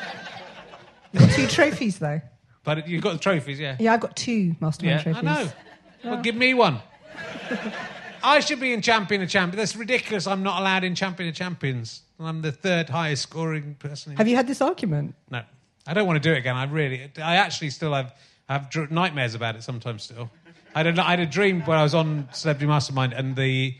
Got two trophies, though. but you've got the trophies, yeah. Yeah, I've got two Mastermind Yeah, trophies. I know. Well, give me one. I should be in Champion of Champions. That's ridiculous. I'm not allowed in Champion of Champions. I'm the third highest scoring person. In... Have you had this argument? No, I don't want to do it again. I really, I actually still have have dr- nightmares about it sometimes. Still, I had a, I had a dream when I was on Celebrity Mastermind, and the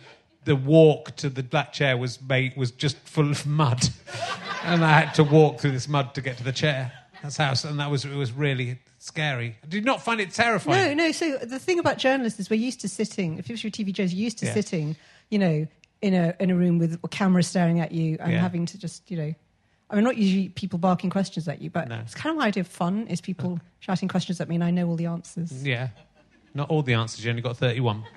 the walk to the black chair was made was just full of mud, (laughs) and I had to walk through this mud to get to the chair. That's how, and that was it was really scary. Did you not find it terrifying? No, no. So the thing about journalists is we're used to sitting. If you're a TV shows, you're used to Yeah. sitting, you know, in a in a room with a camera staring at you and Yeah. having to just, you know. I mean, not usually people barking questions at you, but No. it's kind of my idea of fun is people shouting questions at me and I know all the answers. Yeah. Not all the answers. You only got 31. (laughs)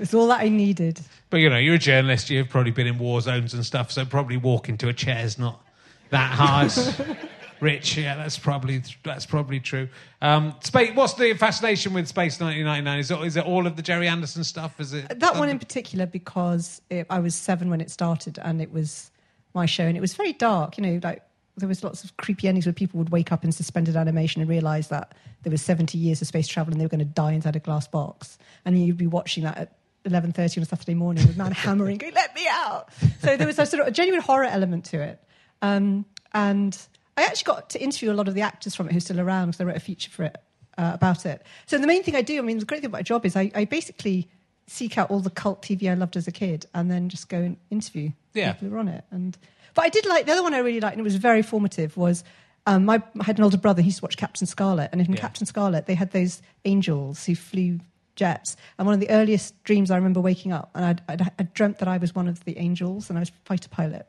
It's all that I needed. But you know, you're a journalist. You've probably been in war zones and stuff, so probably walking to a chair is not that hard. (laughs) Rich, yeah, that's probably that's probably true. Um, space. What's the fascination with Space 1999? Is it, is it all of the Gerry Anderson stuff? Is it That one in particular because it, I was seven when it started and it was my show and it was very dark. You know, like there was lots of creepy endings where people would wake up in suspended animation and realize that there was 70 years of space travel and they were going to die inside a glass box. And you'd be watching that at 11.30 on a Saturday morning with man (laughs) hammering, going, let me out. So there was a sort of a genuine horror element to it. Um, and I actually got to interview a lot of the actors from it who are still around because I wrote a feature for it uh, about it. So the main thing I do, I mean, the great thing about my job is I, I basically seek out all the cult TV I loved as a kid and then just go and interview Yeah. people who are on it. And but I did like the other one I really liked and it was very formative was um, my, I had an older brother who used to watch Captain Scarlet and in Yeah. Captain Scarlet they had those angels who flew jets and one of the earliest dreams I remember waking up and I'd, I'd, I dreamt that I was one of the angels and I was a fighter pilot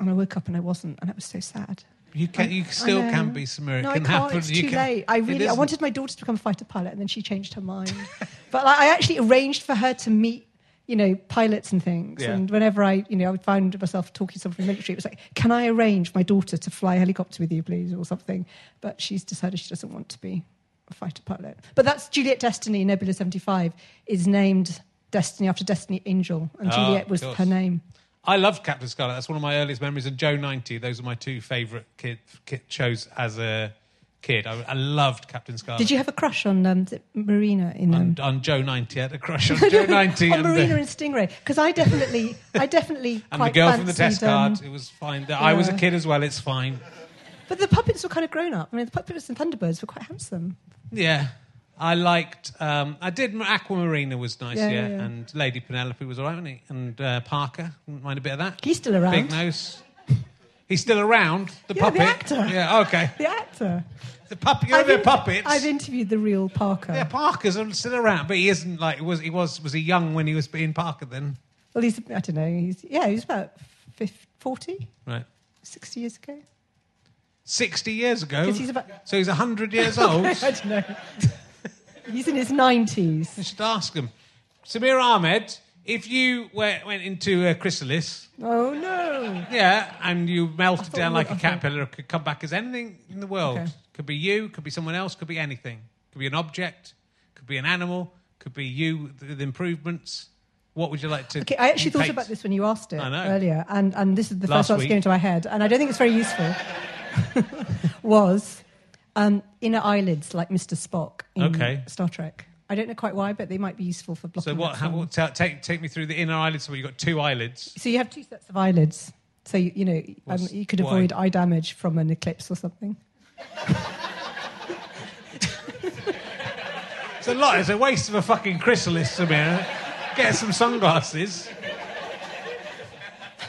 and I woke up and I wasn't and it was so sad. You can. You still can be, Samira. No, I can't. happen. It's You too can- late. I really, I wanted my daughter to become a fighter pilot, and then she changed her mind. (laughs) but like, I actually arranged for her to meet, you know, pilots and things. Yeah. And whenever I, you know, I would find myself talking to someone from the military, it was like, "Can I arrange my daughter to fly a helicopter with you, please, or something?" But she's decided she doesn't want to be a fighter pilot. But that's Juliet Destiny. Nebula seventy five is named Destiny after Destiny Angel, and Ah, Juliet was her name. I loved Captain Scarlet. That's one of my earliest memories. And Joe 90. Those are my two favourite kid, kid shows as a kid. I, I loved Captain Scarlet. Did you have a crush on um, Marina in them? on, on Joe 90. I had a crush (laughs) on Joe 90. on and, the- Marina and Stingray because I definitely, I definitely (laughs) and the girl from the test um, card. It was fine. I was a kid as well. It's fine. but the puppets were kind of grown up. I mean, the puppets and Thunderbirds were quite handsome. Yeah. I liked. Um, I did. Aquamarina was nice, yeah, Yeah, yeah, and Lady Penelope was all right, wasn't he? And uh, Parker, wouldn't mind a bit of that. He's still around. Big nose. He's still around. The Yeah, the actor. Yeah. Okay. (laughs) The actor. The puppet. You know the in- puppets. I've interviewed the real Parker. yeah, Parker's still around, but he isn't like he was. He was. Was he young when he was being Parker then? Well, he's, I don't know, he's, yeah, he was about 50, 40, Right. 60 years ago. Sixty years ago. he's about- So he's hundred (laughs) years old. I don't know. He's in his 90s. I should ask him. Samira Ahmed, if you were, went into a chrysalis, Oh, no. yeah, and you melted down like a caterpillar, it could come back as anything in the world. Okay. Could be you, could be someone else, could be anything. Could be an object, could be an animal, could be you with improvements. What would you like to? Okay, I actually thought about this when you asked it earlier, and, and this is the Last first one that's week. going into my head, and I don't think it's very useful. (laughs) was um, inner eyelids like Mr. Spock in Okay. Star Trek. I don't know quite why, but they might be useful for blocking. So what? that How, sun. what ta- take take me through the inner eyelids. So you've got two eyelids. So you have two sets of eyelids. So you, you know um, What's- you could why? avoid eye damage from an eclipse or something. It's a lot. It's a waste of a fucking chrysalis, Samira. Get some sunglasses.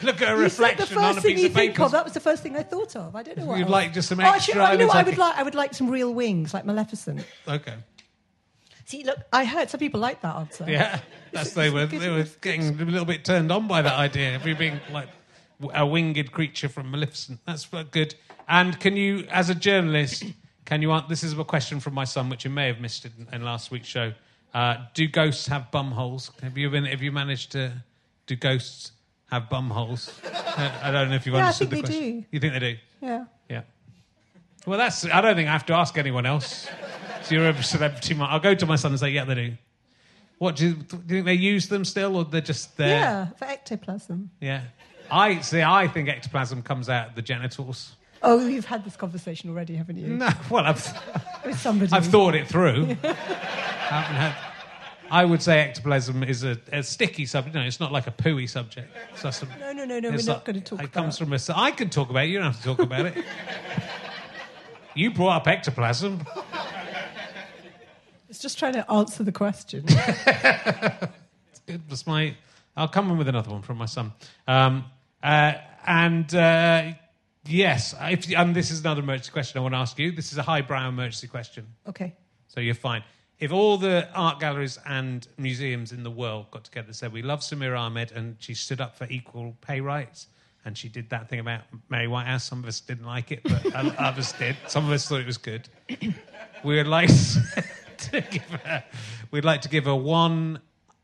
(laughs) Look at a You the reflection on a first thing piece you of think paper. of. That was the first thing I thought of. I don't know why. You'd like just some Oh, extra actually, I know. eyelids, I would like. I would like some real wings, like Maleficent. Okay. See, look, I heard some people like that answer. Yeah, that's they were they were getting a little bit turned on by that idea of you being like a winged creature from Maleficent. That's good. And can you, as a journalist, can you? an- This is a question from my son, which you may have missed in, in last week's show. Uh, do ghosts have bum holes? Have you been? Have you managed to? Do ghosts have bum holes? I, I don't know if you've Yeah, I understood think the they question. do. You think they do? Yeah. Yeah. Well, that's. I don't think I have to ask anyone else. So you're a celebrity. I'll go to my son and say, "Yeah, they do." What do you, do you think they use them still, or they're just there? Yeah, for ectoplasm. Yeah. I see. I think ectoplasm comes out of the genitals. Oh, you've had this conversation already, haven't you? No, well, I've With somebody. I've thought it through. (laughs) haven't had. I would say ectoplasm is a, a sticky subject. No, it's not like a pooey subject. It's a- No, no, no, no. We're it's not like- going to talk It about. comes from a. I can talk about it. You don't have to talk about it. (laughs) you brought up ectoplasm. It's just trying to answer the question. (laughs) It was my. I'll come in with another one from my son. Um, uh, and uh, yes, if, and this is another emergency question I want to ask you. This is a highbrow emergency question, okay. so you're fine. If all the art galleries and museums in the world got together and said, We love Samira Ahmed, and she stood up for equal pay rights, and she did that thing about Mary Whitehouse, some of us didn't like it, but (laughs) others did. Some of us thought it was good. (clears throat) We would like (laughs) to give her, we'd like to give her one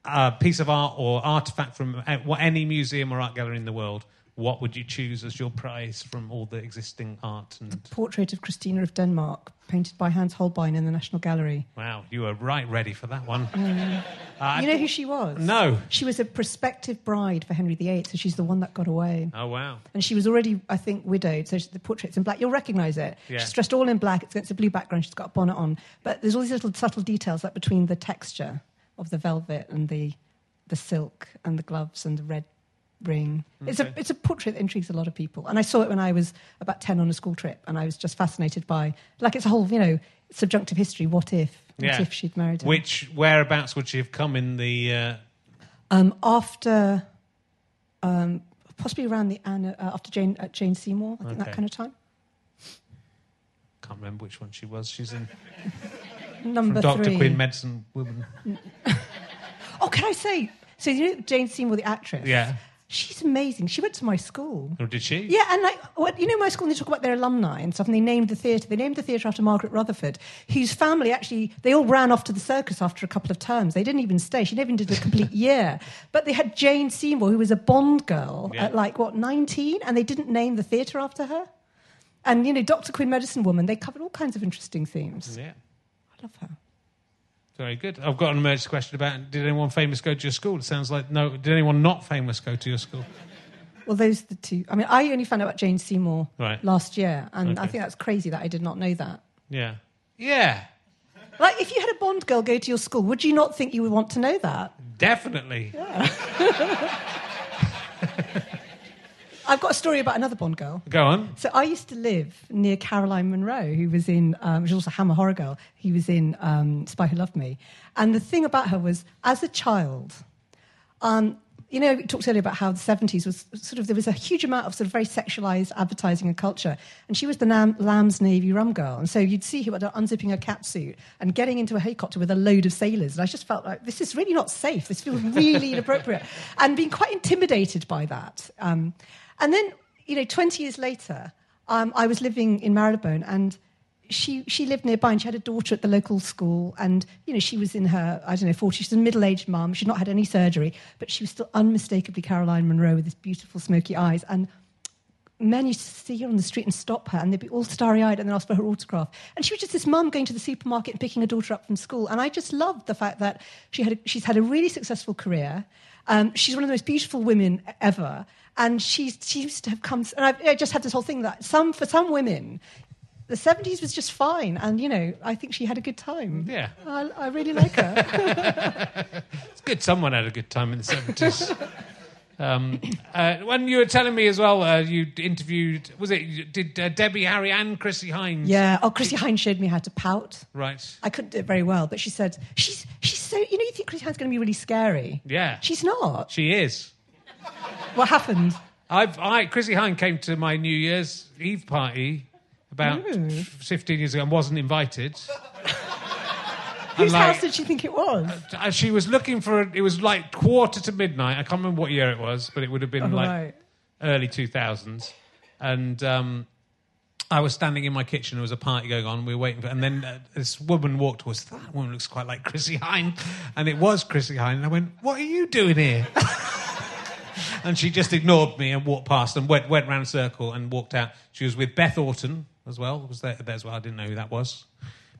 uh, piece of art or artifact from uh, any museum or art gallery in the world. What would you choose as your prize from all the existing art? And The Portrait of Christina of Denmark, painted by Hans Holbein in the National Gallery. wow, you were right ready for that one. Mm. (laughs) Uh, you know who she was? No. She was a prospective bride for Henry VIII, so she's the one that got away. Oh wow. And she was already, I think, widowed, so the portrait's in black. You'll recognise it. Yeah. She's dressed all in black. It's against a blue background. She's got a bonnet on. But there's all these little subtle details, like between the texture of the velvet and the, the silk and the gloves and the red ring. It's, a, it's a portrait that intrigues a lot of people. And I saw it when I was about 10 on a school trip, and I was just fascinated by, like, it's a whole, you know, subjunctive history. What if? What Yeah. if she'd married him? Which whereabouts would she have come in the? Uh, Um, after, um, possibly around the Anna, uh, after Jane, uh, Jane Seymour, I think that kind of time. can't remember which one she was. She's in (laughs) Number Doctor. Quinn Medicine Woman. (laughs) Oh, can I say? So you know Jane Seymour, the actress. Yeah. She's amazing. She went to my school. Or did she? Yeah, and like what you know, my school they talk about their alumni and stuff, and they named the theatre. They named the theatre after Margaret Rutherford, whose family actually they all ran off to the circus after a couple of terms. They didn't even stay. She never even did a complete (laughs) year. But they had Jane Seymour, who was a Bond girl Yeah. at like what nineteen, and they didn't name the theatre after her. And you know, Doctor Quinn Medicine Woman, they covered all kinds of interesting themes. Yeah. I love her. Very good. I've got an emergency question about did anyone famous go to your school? It sounds like no. Did anyone not famous go to your school? Well, those are the two. I mean, I only found out about Jane Seymour Right. last year, and I think that's crazy that I did not know that. Yeah. Yeah. Like, if you had a Bond girl go to your school, would you not think you would want to know that? Definitely. (laughs) I've got a story about another Bond girl. Go on. So I used to live near Caroline Munro, who was in, um, she was also Hammer Horror Girl. He was in um, Spy Who Loved Me. And the thing about her was, as a child, um, you know, we talked earlier about how the 70s was sort of, there was a huge amount of sort of very sexualized advertising and culture. And she was the Lam- Lamb's Navy rum girl. And so you'd see her unzipping her catsuit and getting into a helicopter with a load of sailors. And I just felt like, this is really not safe. This feels really (laughs) inappropriate. And being quite intimidated by that. Um, and then, you know, 20 years later, um, I was living in Marylebone and she, she lived nearby and she had a daughter at the local school. And, you know, she was in her, I don't know, 40s. She's a middle aged mum. She'd not had any surgery, but she was still unmistakably Caroline Munro with these beautiful smoky eyes. And men used to see her on the street and stop her, and they'd be all starry eyed and then ask for her autograph. And she was just this mum going to the supermarket and picking her daughter up from school. And I just loved the fact that she had a, she's had a really successful career. Um, she's one of the most beautiful women ever. And she seems to have come, and I've, I just had this whole thing that some, for some women, the 70s was just fine. And, you know, I think she had a good time. Yeah. I, I really like her. (laughs) It's good someone had a good time in the 70s. um, uh, when you were telling me as well, uh, you interviewed, was it, did uh, Debbie Harry and Chrissy Hines? yeah. Oh, Chrissy Hines showed me how to pout. Right. I couldn't do it very well, but she said she's she's so you know you think Chrissie Hynde's going to be really scary. Yeah. she's not. She is. What happened? I've, I, Chrissie Hynde came to my New Year's Eve party about Ooh. 15 years ago and wasn't invited. (laughs) Whose like- house did she think it was? Uh, She was looking for, it was like quarter to midnight. I can't remember what year it was, but it would have been Oh, like right. early 2000s. And um, I was standing in my kitchen. There was a party going on. We were waiting for, and then uh, this woman walked towards. That woman looks quite like Chrissie Hynde, and it was Chrissie Hynde. And I went, "What are you doing here?" (laughs) and she just ignored me and walked past and went went round a circle and walked out. She was with Beth Orton as well. Was there, there as well? I didn't know who that was.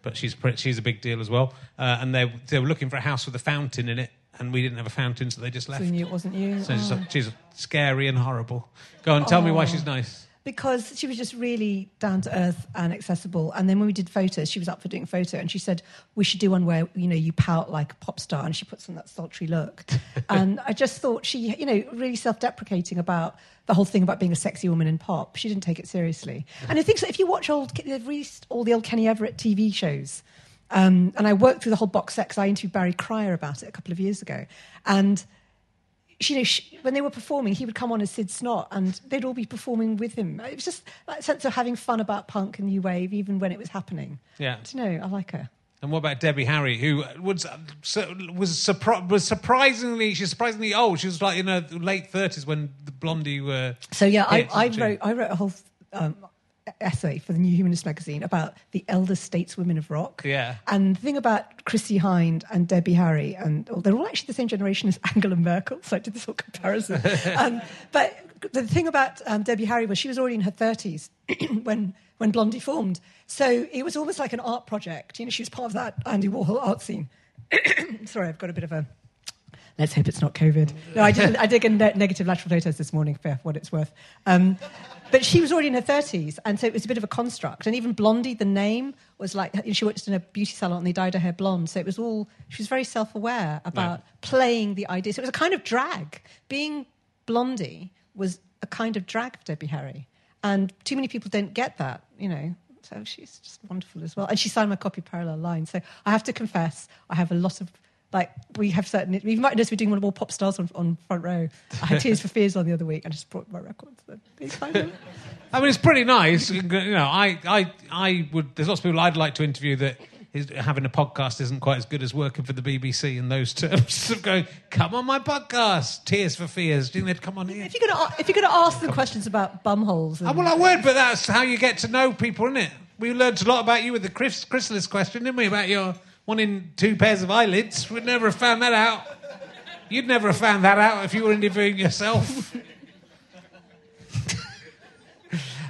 but she's she's a big deal as well. Uh, and they they were looking for a house with a fountain in it, and we didn't have a fountain, so they just left. So you knew it wasn't you. So she's, Oh. she's scary and horrible. Go and tell me why she's nice. Because she was just really down to earth and accessible. And then when we did photos, she was up for doing photo, and she said we should do one where you know you pout like a pop star, and she puts on that sultry look. (laughs) and I just thought she, you know, really self-deprecating about the whole thing about being a sexy woman in pop. She didn't take it seriously. And I think so, if you watch old, they've released all the old Kenny Everett TV shows. Um, and I worked through the whole box set 'cause I interviewed Barry Cryer about it a couple of years ago. And she, you know, she, when they were performing, he would come on as Sid Snot, and they'd all be performing with him. It was just that sense of having fun about punk and new wave, even when it was happening. Yeah. Do you know? I like her. And what about Debbie Harry, who was was surpri- was surprisingly she's surprisingly old. She was like in her late thirties when the Blondie were. So yeah, I, I wrote I wrote a whole um, essay for the New Humanist magazine about the elder stateswomen of rock. Yeah. And the thing about Chrissie Hynde and Debbie Harry, and oh, they're all actually the same generation as (laughs) Angela Merkel. So I did this whole comparison. (laughs) um, but the thing about um, Debbie Harry was she was already in her thirties (clears throat) when when Blondie formed. So it was almost like an art project. You know, she was part of that Andy Warhol art scene. (clears throat) Sorry, I've got a bit of a. Let's hope it's not COVID. No, I did, I did a ne- negative lateral flow test this morning for what it's worth. Um, but she was already in her 30s, and so it was a bit of a construct. And even Blondie, the name, was like she worked in a beauty salon and they dyed her hair blonde. So it was all, she was very self aware about playing the idea. So it was a kind of drag. Being Blondie was a kind of drag for Debbie Harry. And too many people don't get that, you know. So she's just wonderful as well. And she signed my copy Parallel Lines. So I have to confess, I have a lot of, like, we have certain, you might notice we're doing one of all pop stars on, on front row. I had Tears for Fears on the other week. I just brought my records. Kind of- (laughs) I mean, it's pretty nice. You know, I, I, I would. There's lots of people I'd like to interview that is, having a podcast isn't quite as good as working for the BBC in those terms. (laughs) of going, come on my podcast, Tears for Fears. Do you think they'd come on here? if you're going to if you're going to ask them questions about bumholes, ah, and, Oh, well, I would, but that's how you get to know people, isn't it? We learned a lot about you with the Chris, chrysalis question, didn't we? About your wanting two pairs of eyelids. We'd never have found that out. You'd never have found that out if you were interviewing yourself. (laughs)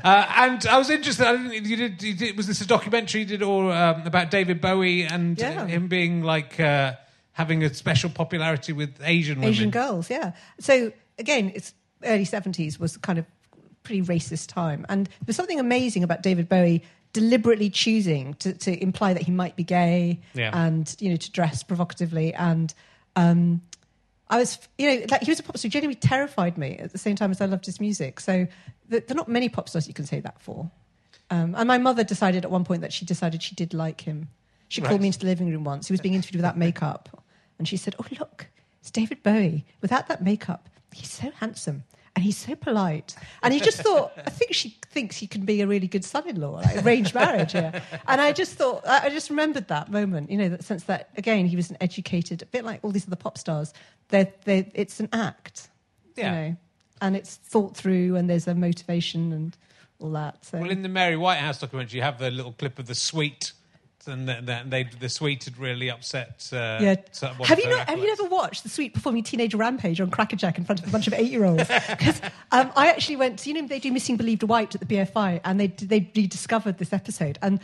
Uh, and I was interested. I didn't, you did, you did. Was this a documentary you did all um, about David Bowie and Yeah. him being like uh, having a special popularity with Asian women? Asian girls, yeah. So again, it's early seventies was kind of pretty racist time, and there's something amazing about David Bowie deliberately choosing to, to imply that he might be gay Yeah. and you know to dress provocatively and. Um, I was, you know, like he was a pop star who genuinely terrified me at the same time as I loved his music. So th- there are not many pop stars you can say that for. Um, and my mother decided at one point that she decided she did like him. She Right. called me into the living room once. He was being interviewed without makeup. And she said, Oh, look, it's David Bowie. Without that makeup, he's so handsome and he's so polite. And he just thought, I think she thinks he can be a really good son in law, like arranged marriage here. And I just thought, I just remembered that moment, you know, that sense that, again, he was an educated, a bit like all these other pop stars. They're, they're, it's an act, Yeah. you know, and it's thought through and there's a motivation and all that. So. Well, in the Mary Whitehouse documentary, you have the little clip of the Sweet, and the, the, they, the Sweet had really upset. Uh, Yeah. Have you not? Have you never watched the Sweet performing Teenage Rampage on Crackerjack in front of a bunch of eight-year-olds? (laughs) Because um, I actually went. You know, they do Missing Believed Wiped at the BFI, and they they rediscovered this episode, and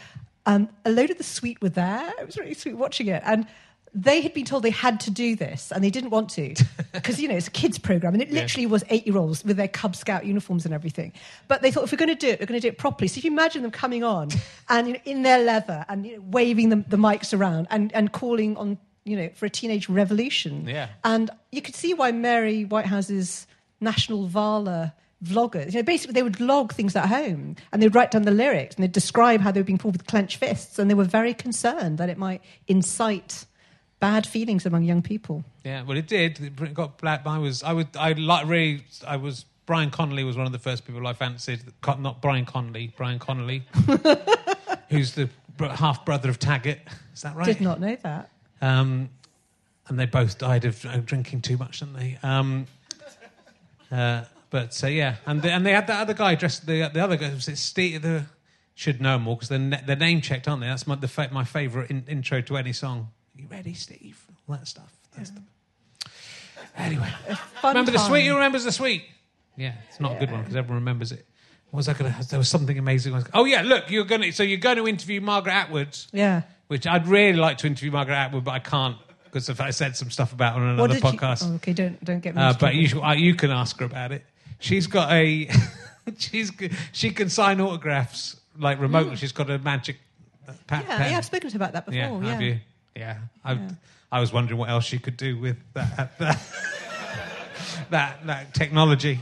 um, a load of the Sweet were there. It was really sweet watching it, and. They had been told they had to do this, and they didn't want to, (laughs) because you know it's a kids program, and it literally was eight-year-olds with their Cub Scout uniforms and everything. But they thought if we're going to do it, we're going to do it properly. So if you imagine them coming on (laughs) and you know, in their leather and you know, waving the, the mics around and, and calling on you know for a teenage revolution, Yeah. and you could see why Mary Whitehouse's National Vala vloggers, you know, basically they would log things at home and they'd write down the lyrics and they'd describe how they were being pulled with clenched fists and they were very concerned that it might incite bad feelings among young people. Yeah, well, it did. It got black. I was, I would, I like really, I was. Brian Connolly was one of the first people I fancied. Not Brian Connolly, Brian Connolly, (laughs) who's the half brother of Taggart. Is that right? Did not know that. Um, and they both died of uh, drinking too much, didn't they? Um, uh, but uh, yeah, and they, and they had that other guy dressed. The the other guy was it Steve. The should know more because they're, they're name checked, aren't they? That's my the, my favourite in, intro to any song. You ready, Steve? All that stuff. That's the... Anyway, remember the sweet? Who remembers the sweet? Yeah, it's not a good one because everyone remembers it. What was I going to? There was something amazing. Oh yeah, look, you're going to. So you're going to interview Margaret Atwood Yeah. which I'd really like to interview Margaret Atwood, but I can't because if I said some stuff about her on another you- podcast. oh, okay, don't don't get me. Uh, but you, should- uh, you can ask her about it. She's got a. (laughs) she's g- she can sign autographs like remotely. She's got a magic uh, pa- yeah, pen. yeah, I've spoken to her about that before. Yeah, Yeah, have you? Yeah, I, I was wondering what else she could do with that that, that (laughs) that technology.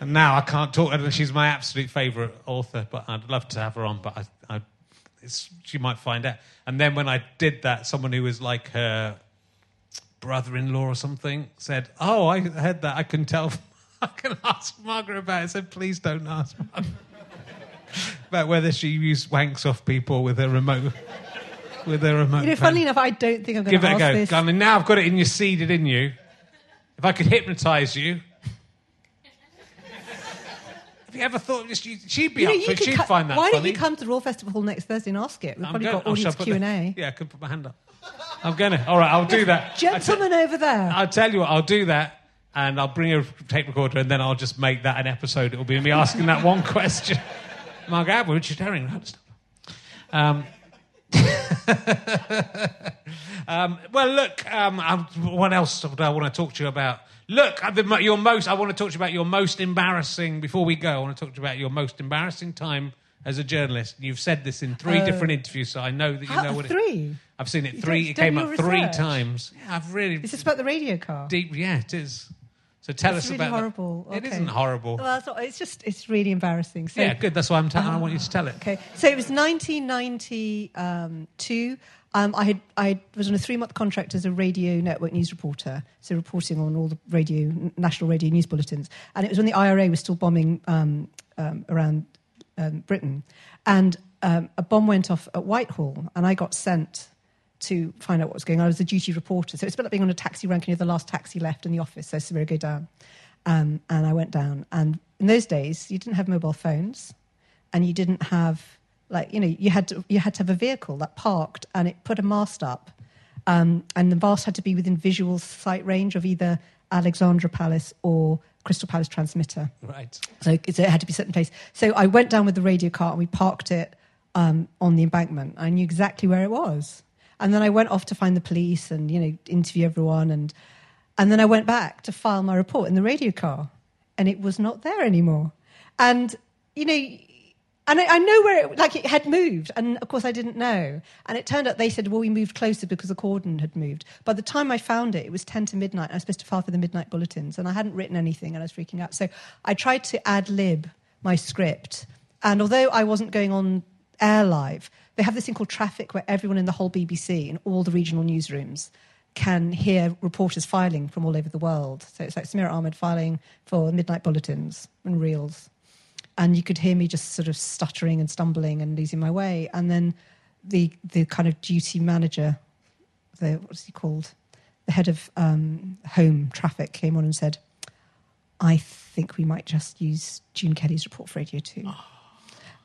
And now I can't talk her. She's my absolute favourite author, but I'd love to have her on. But I, I, it's, she might find out. And then when I did that, someone who was like her brother-in-law or something said, "Oh, I heard that. I can tell. (laughs) I can ask Margaret about it." I said, "Please don't ask Margaret (laughs) about whether she used wanks off people with a remote." With a remote. You know, pen." funnily enough, I don't think I'm going to. Give to it a go. this. I mean, now I've got it in you, seeded in you. If I could hypnotise you. Have you ever thought of this? She'd be You know, up you for it. She'd co- find that why funny. don't you come to the Royal Festival Hall next Thursday and ask it? We've I'm probably gonna- got oh, audience put Q and the-. Yeah, I could put my hand up. I'm gonna. All right, I'll do that. Gentlemen over there. I'll tell you what. I'll do that, and I'll bring a tape recorder, and then I'll just make that an episode. It'll be me asking that one (laughs) question. Margaret Atwood, Richard Herring. Um, (laughs) um, well, look. Um, what else do I want to talk to you about? Look, uh, the, your most. I want to talk to you about your most embarrassing. Before we go, I want to talk to you about your most embarrassing time as a journalist. You've said this in three different interviews, so I know that you How- know what it. three? I've seen it You three. It came up your three times. Yeah, I've really Is this about the radio car? deep. Yeah, it is. So tell It's us really about horrible. It Okay. isn't horrible. Well, it's, not, it's just it's really embarrassing. So, yeah, good. That's why I'm. T- I want you to tell it. Okay, so it was 1992. Um, I had I was on a three month contract as a radio network news reporter, so reporting on all the radio national radio news bulletins. And it was when the IRA was still bombing um, um, around um, Britain, and um, a bomb went off at Whitehall, and I got sent to find out what was going on. I was a duty reporter, so it's a bit like being on a taxi rank and you're the last taxi left in the office. So Samira, go down, um, and I went down. And in those days, you didn't have mobile phones and you didn't have like you know you had to you had to have a vehicle that parked and it put a mast up um, and the mast had to be within visual sight range of either alexandra palace or crystal palace transmitter Right. so it had to be set in place so i went down with the radio car and we parked it um, on the embankment i knew exactly where it was and then i went off to find the police and you know interview everyone and and then i went back to file my report in the radio car and it was not there anymore and you know and I, I know where it like it had moved, and of course I didn't know. And it turned out they said, "Well, we moved closer because the cordon had moved." By the time I found it, it was ten to midnight. I was supposed to file for the midnight bulletins, and I hadn't written anything, and I was freaking out. So I tried to ad lib my script, and although I wasn't going on air live, they have this thing called traffic, where everyone in the whole BBC and all the regional newsrooms can hear reporters filing from all over the world. So it's like Samira Ahmed filing for midnight bulletins and reels and you could hear me just sort of stuttering and stumbling and losing my way. And then the the kind of duty manager, the what's he called, the head of um, home traffic came on and said, "I think we might just use June Kelly's report for Radio Two.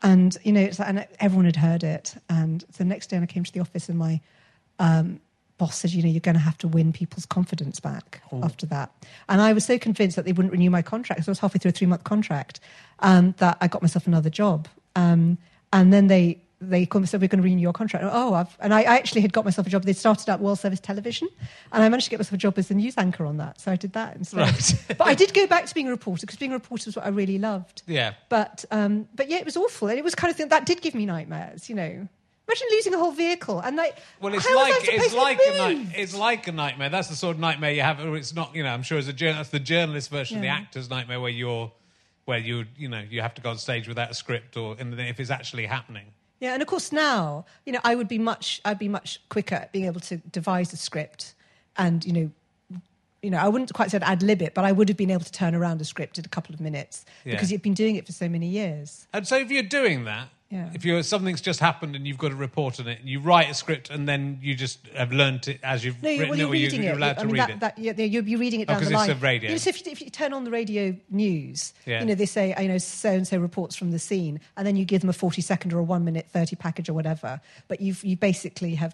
And you know, it's like, and everyone had heard it. And the next day, when I came to the office, and my um, boss said, you know, you're going to have to win people's confidence back after that. And I was so convinced that they wouldn't renew my contract. So I was halfway through a three month contract um, that I got myself another job. Um, and then they they called me and said, we're going to renew your contract. Oh, I've, and I, I actually had got myself a job. They started out World Service Television, and I managed to get myself a job as a news anchor on that. So I did that instead. Right. (laughs) but I did go back to being a reporter because being a reporter was what I really loved. Yeah. But um, but yeah, it was awful, and it was kind of thing that did give me nightmares. You know, imagine losing a whole vehicle and like. Well, it's how was I like it's like a night, it's like a nightmare. That's the sort of nightmare you have. It's not, you know. I'm sure as a journalist, that's the journalist version of the actor's nightmare, where you're, where you, you know, you have to go on stage without a script, or and if it's actually happening. Yeah, and of course now, you know, I would be much, I'd be much quicker at being able to devise a script, and you know, you know, I wouldn't quite say ad lib it, but I would have been able to turn around a script in a couple of minutes Yeah. because you've been doing it for so many years. And so, if you're doing that, Yeah. if you're something's just happened and you've got a report on it, and you write a script, and then you just have learned it as you've no, written well, you're or you, reading you're it. allowed I to mean, read that, it. That, yeah, you'll be reading it Oh, down 'cause the it's line. a radio. You know, so if, you- if you turn on the radio news, Yeah. you know, they say, you know, so and so reports from the scene, and then you give them a 40 second or a one minute 30 package or whatever. But you've, you basically have,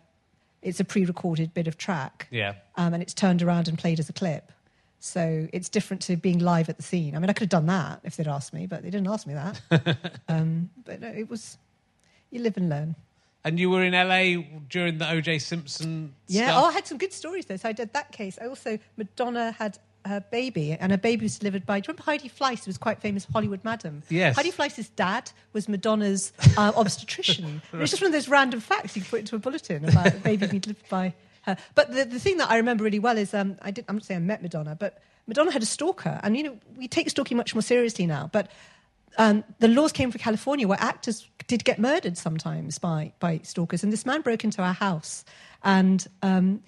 it's a pre recorded bit of track. Yeah. Um, and it's turned around and played as a clip. So it's different to being live at the scene. I mean, I could have done that if they'd asked me, but they didn't ask me that. (laughs) um, but no, it was, you live and learn. And you were in LA during the OJ Simpson Yeah. stuff? Oh, I had some good stories though. So I did that case. I also Madonna had her baby, and her baby was delivered by. Do you remember Heidi Fleiss, who was quite famous Hollywood madam? Yes. Heidi Fleiss's dad was Madonna's uh, obstetrician. (laughs) It's just one of those random facts you can put into a bulletin about a baby being delivered by But the, the thing that I remember really well is um, I did. I'm not saying I met Madonna, but Madonna had a stalker, and you know we take stalking much more seriously now, but. Um, the laws came from California where actors did get murdered sometimes by, by stalkers. And this man broke into our house and um,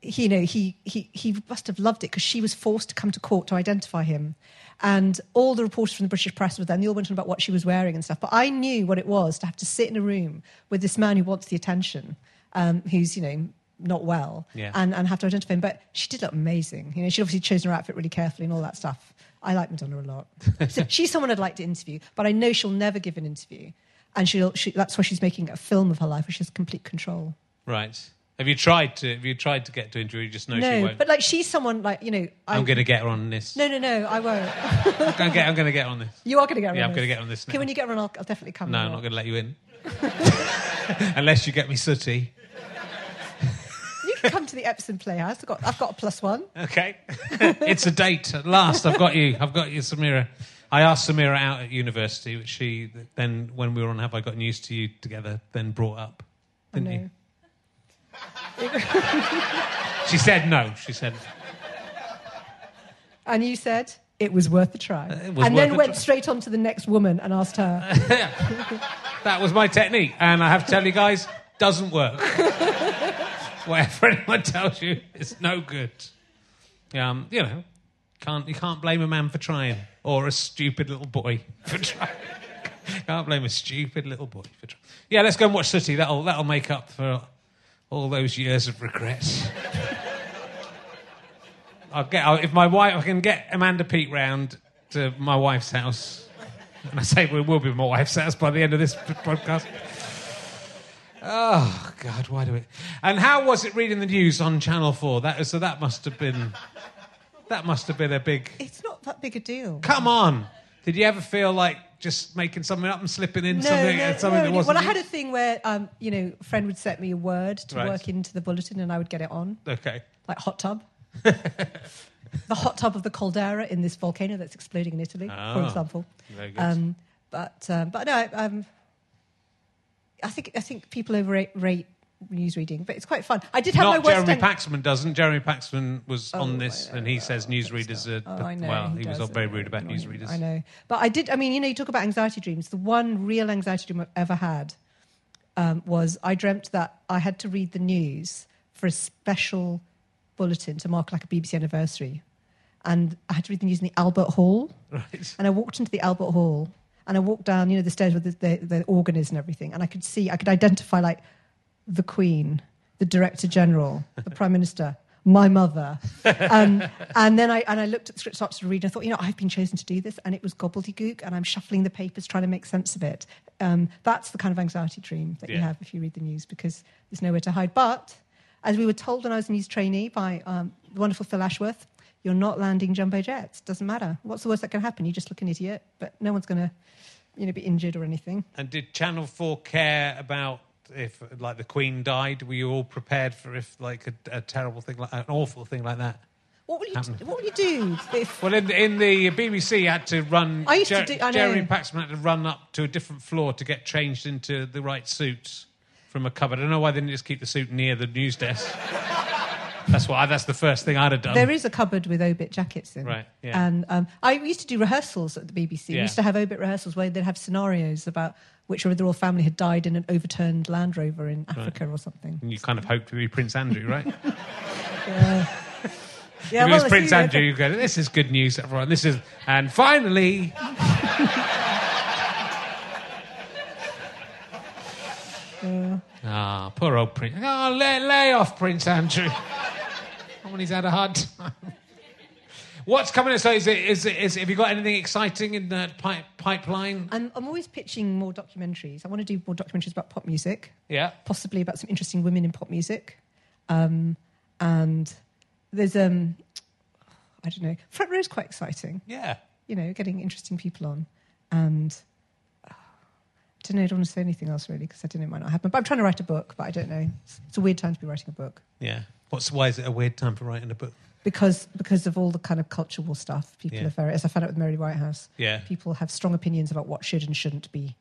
he, you know, he, he, he must have loved it because she was forced to come to court to identify him. And all the reporters from the British press were there and they all went on about what she was wearing and stuff. But I knew what it was to have to sit in a room with this man who wants the attention, um, who's, you know, not well, Yeah. and, and have to identify him. But she did look amazing. You know, she'd obviously chosen her outfit really carefully and all that stuff. I like Madonna a lot. (laughs) so she's someone I'd like to interview, but I know she'll never give an interview. And she'll, she, that's why she's making a film of her life, where she has complete control. Right. Have you tried to? Have you tried to get to interview? You just know she no, won't. but like she's someone like, you know. I, I'm going to get her on this. No, no, no, I won't. I'm going to get. I'm going to get on this. You are going to get on Yeah, I'm gonna get on this Okay, now. when you get on, I'll, I'll definitely come. No, I'm not going to let you in. (laughs) (laughs) Unless you get me Sooty. Can come to the Epsom Playhouse. I've got, I've got a plus one. Okay. (laughs) it's a date at last. I've got you. I've got you, Samira. I asked Samira out at university, which she then, when we were on Have I Got News for You together, then brought up. Didn't you? She said no. She said, And you said it was worth a try. Uh, it was and then went try. straight on to the next woman and asked her. (laughs) that was my technique. And I have to tell you guys, doesn't work. (laughs) Whatever (laughs) anyone tells you, it's no good. Um, you know, can't, you can't blame a man for trying or a stupid little boy for (laughs) trying. Can't blame a stupid little boy for trying. Yeah, let's go and watch City. That'll, that'll make up for all those years of regrets. (laughs) I'll get, if my wife, I can get Amanda Pete round to my wife's house. And I say we will be my wife's house by the end of this podcast. Oh God, why do it? And how was it reading the news on Channel Four? That so that must have been that must have been a big. It's not that big a deal. Come on, did you ever feel like just making something up and slipping in something uh, something that wasn't? Well, I had a thing where, um, you know, a friend would set me a word to Right. work into the bulletin and I would get it on, okay. like hot tub. (laughs) the hot tub of the caldera in this volcano that's exploding in Italy, for Oh, example. very good. Um, but, um, but no, I- um, I think I think people overrate rate news reading, but it's quite fun. I did have my Not worst Jeremy Paxman doesn't. Jeremy Paxman was Oh, on this, and he says newsreaders are. Oh, I know. well, he, was does. very rude about newsreaders. I know. But I did, I mean, you know, you talk about anxiety dreams. The one real anxiety dream I've ever had um, was I dreamt that I had to read the news for a special bulletin to mark like a BBC anniversary. And I had to read the news in the Albert Hall. Right. And I walked into the Albert Hall and I walked down, you know, the stairs where the, the, the organ is and everything. And I could see, I could identify like the Queen, the Director General, the Prime Minister, my mother. (laughs) Um, and then I, and I looked at the script, started to read, and I thought, you know, I've been chosen to do this. And it was gobbledygook. And I'm shuffling the papers, trying to make sense of it. Um, that's the kind of anxiety dream that you have if you read the news because there's nowhere to hide. But as we were told when I was a news trainee by um, the wonderful Phil Ashworth, you're not landing jumbo jets. Doesn't matter. What's the worst that can happen? You just look an idiot, but no one's going to, you know, be injured or anything. And did Channel Four care about if, like, the Queen died? Were you all prepared for if, like, a, a terrible thing, like an awful thing like that? What will you? Do, what will you do if? Well, in, in the BBC, had to run. I used to do- I know. Jeremy Paxman had to run up to a different floor to get changed into the right suits from a cupboard. I don't know why they didn't just keep the suit near the news desk. (laughs) that's what. I, that's the first thing I'd have done. There is a cupboard with obit jackets in. Right, yeah. And um, I used to do rehearsals at the BBC. We Yeah. used to have obit rehearsals where they'd have scenarios about which of the royal family had died in an overturned Land Rover in Africa or something. And you kind of hoped to be Prince Andrew, right? (laughs) Yeah, if it was Prince Andrew, you go, "This is good news, everyone. This is." And finally, (laughs) ah, poor old Prince. Oh, lay, lay off, Prince Andrew. When he's had a hard time. (laughs) What's coming? So, is it, is it, is it, have you got anything exciting in the pipe, pipeline? I'm, I'm always pitching more documentaries. I want to do more documentaries about pop music. Yeah. possibly about some interesting women in pop music. Um, and there's, um, I don't know, Front Row is quite exciting. Yeah. You know, getting interesting people on. And uh, don't know. I don't want to say anything else really because I don't know it might not happen. But I'm trying to write a book, but I don't know. It's, it's a weird time to be writing a book Yeah. What's why is it a weird time for writing a book? because because of all the kind of culture war stuff. People Yeah. are very, as I found out with Mary Whitehouse. Yeah. People have strong opinions about what should and shouldn't be,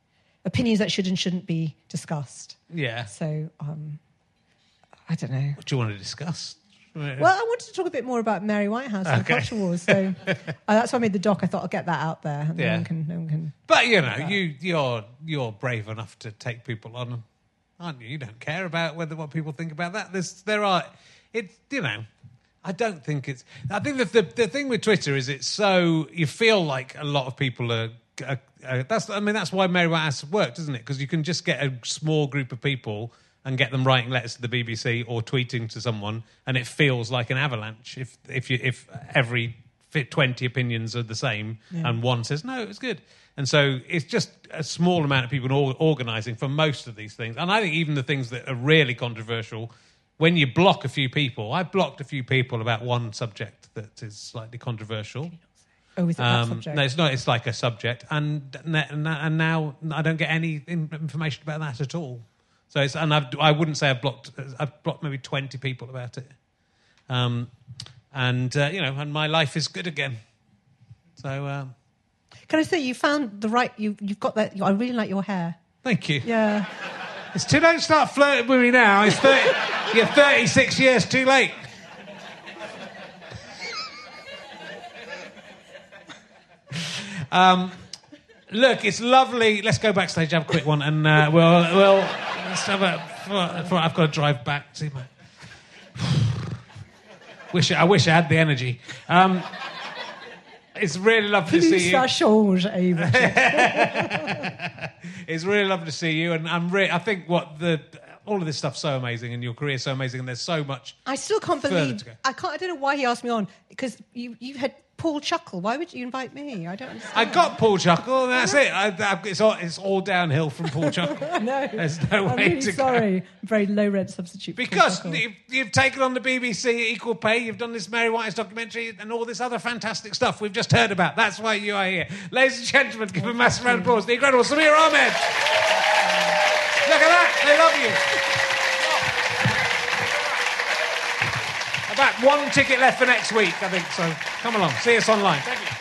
opinions that should and shouldn't be discussed. Yeah. So um, I don't know. What do you want to discuss? Well, I wanted to talk a bit more about Mary Whitehouse and Okay. the culture wars. So (laughs) uh, that's why I made the doc. I thought I'll get that out there, and Yeah. no one can, no one can. But you know, you you're you're brave enough to take people on, aren't you? You don't care about whether what people think about that. There's there are it's you know. I don't think it's. I think the, the the thing with Twitter is it's so you feel like a lot of people are. are, are that's I mean that's why Mary Whitehouse worked, isn't it? Because you can just get a small group of people and get them writing letters to the BBC or tweeting to someone, and it feels like an avalanche. If if you if every 20 opinions are the same and one says no it's good and so it's just a small amount of people organising for most of these things and i think even the things that are really controversial when you block a few people i've blocked a few people about one subject that is slightly controversial Oh, is it that um, subject? no it's not it's like a subject and and now i don't get any information about that at all so it's and I've, i wouldn't say i've blocked i've blocked maybe 20 people about it um, and uh, you know, and my life is good again. So um, Can I say you found the right? You you've got that. I really like your hair. thank you. Yeah. It's too don't start flirting with me now. It's 30, you're 36 years too late. Um, look, it's lovely. Let's go backstage, have a quick one, and uh, we'll we'll let's have a. For, for, I've got to drive back. See my. wish I wish I had the energy. Um, it's really lovely to see Plus you. change. (laughs) It's really lovely to see you, and I'm re- I think what the all of this stuff's so amazing, and your career's so amazing, and there's so much. I still can't believe. I can't. I don't know why he asked me on because you you had Paul Chuckle. Why would you invite me? I don't. Understand. I got Paul Chuckle, and that's it. I, I, it's all it's all downhill from Paul Chuckle. (laughs) No, There's no I'm way really to go. sorry. Very low rent substitute. Because you've, you've taken on the BBC Equal Pay, you've done this Mary Whitehouse documentary, and all this other fantastic stuff we've just heard about. That's why you are here. Ladies and gentlemen, give a massive round of applause. The incredible Samira Ahmed. Look at that. They love you. One ticket left for next week, I think. So come along. See us online. Thank you.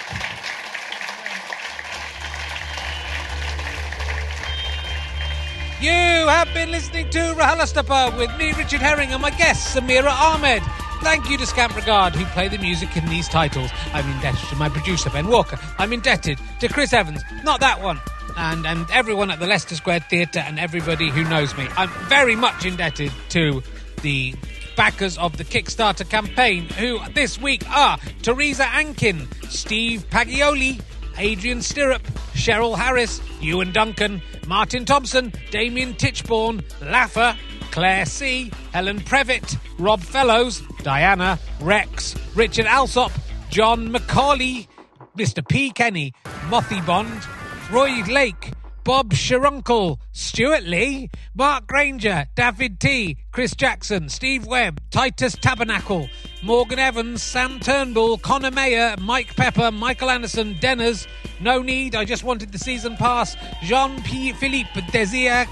You have been listening to RHLSTP with me, Richard Herring, and my guest, Samira Ahmed. Thank you to Scamp Regard, who play the music in these titles. I'm indebted to my producer, Ben Walker. I'm indebted to Chris Evans, not that one. And, and everyone at the Leicester Square Theatre and everybody who knows me. I'm very much indebted to the backers of the Kickstarter campaign, who this week are Teresa Ankin, Steve Pagioli, Adrian Stirrup, Cheryl Harris, Ewan Duncan, Martin Thompson, Damien Titchborn, Laffer, Claire C, Helen Previtt, Rob Fellows, Diana, Rex, Richard Alsop, John McCauley, Mr. P. Kenny, Mothy Bond, Roy Lake, Bob Sharuncle, Stuart Lee, Mark Granger, David T, Chris Jackson, Steve Webb, Titus Tabernacle, Morgan Evans, Sam Turnbull, Connor Mayer, Mike Pepper, Michael Anderson, Denners, No Need, I Just Wanted the Season Pass, Jean P. Philippe Desir,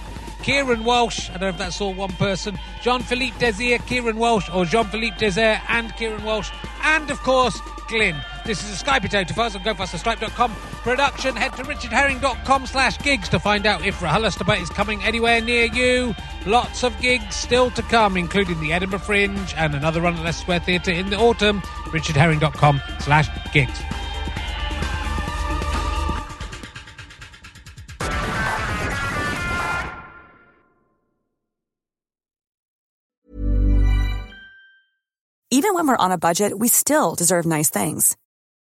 Kieran Walsh, I don't know if that's all one person, Jean Philippe Desir, Kieran Walsh, or Jean Philippe Desir and Kieran Walsh, and of course, Glyn. This is a Sky Potato Fuzz on GoFasterStripe.com production. Head to richardherring.com slash gigs to find out if RHLSTP is coming anywhere near you. Lots of gigs still to come, including the Edinburgh Fringe and another run at Leicester Square Theatre in the autumn. richardherring.com slash gigs. Even when we're on a budget, we still deserve nice things.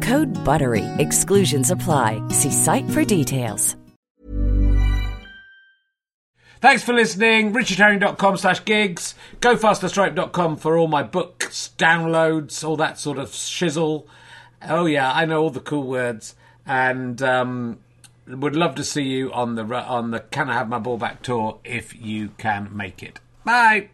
Code BUTTERY. Exclusions apply. See site for details. Thanks for listening. richardherring.com slash gigs. GoFasterStripe.com for all my books, downloads, all that sort of shizzle. Oh, yeah, I know all the cool words. And um, would love to see you on the on the Can I Have My Ball Back tour if you can make it. Bye.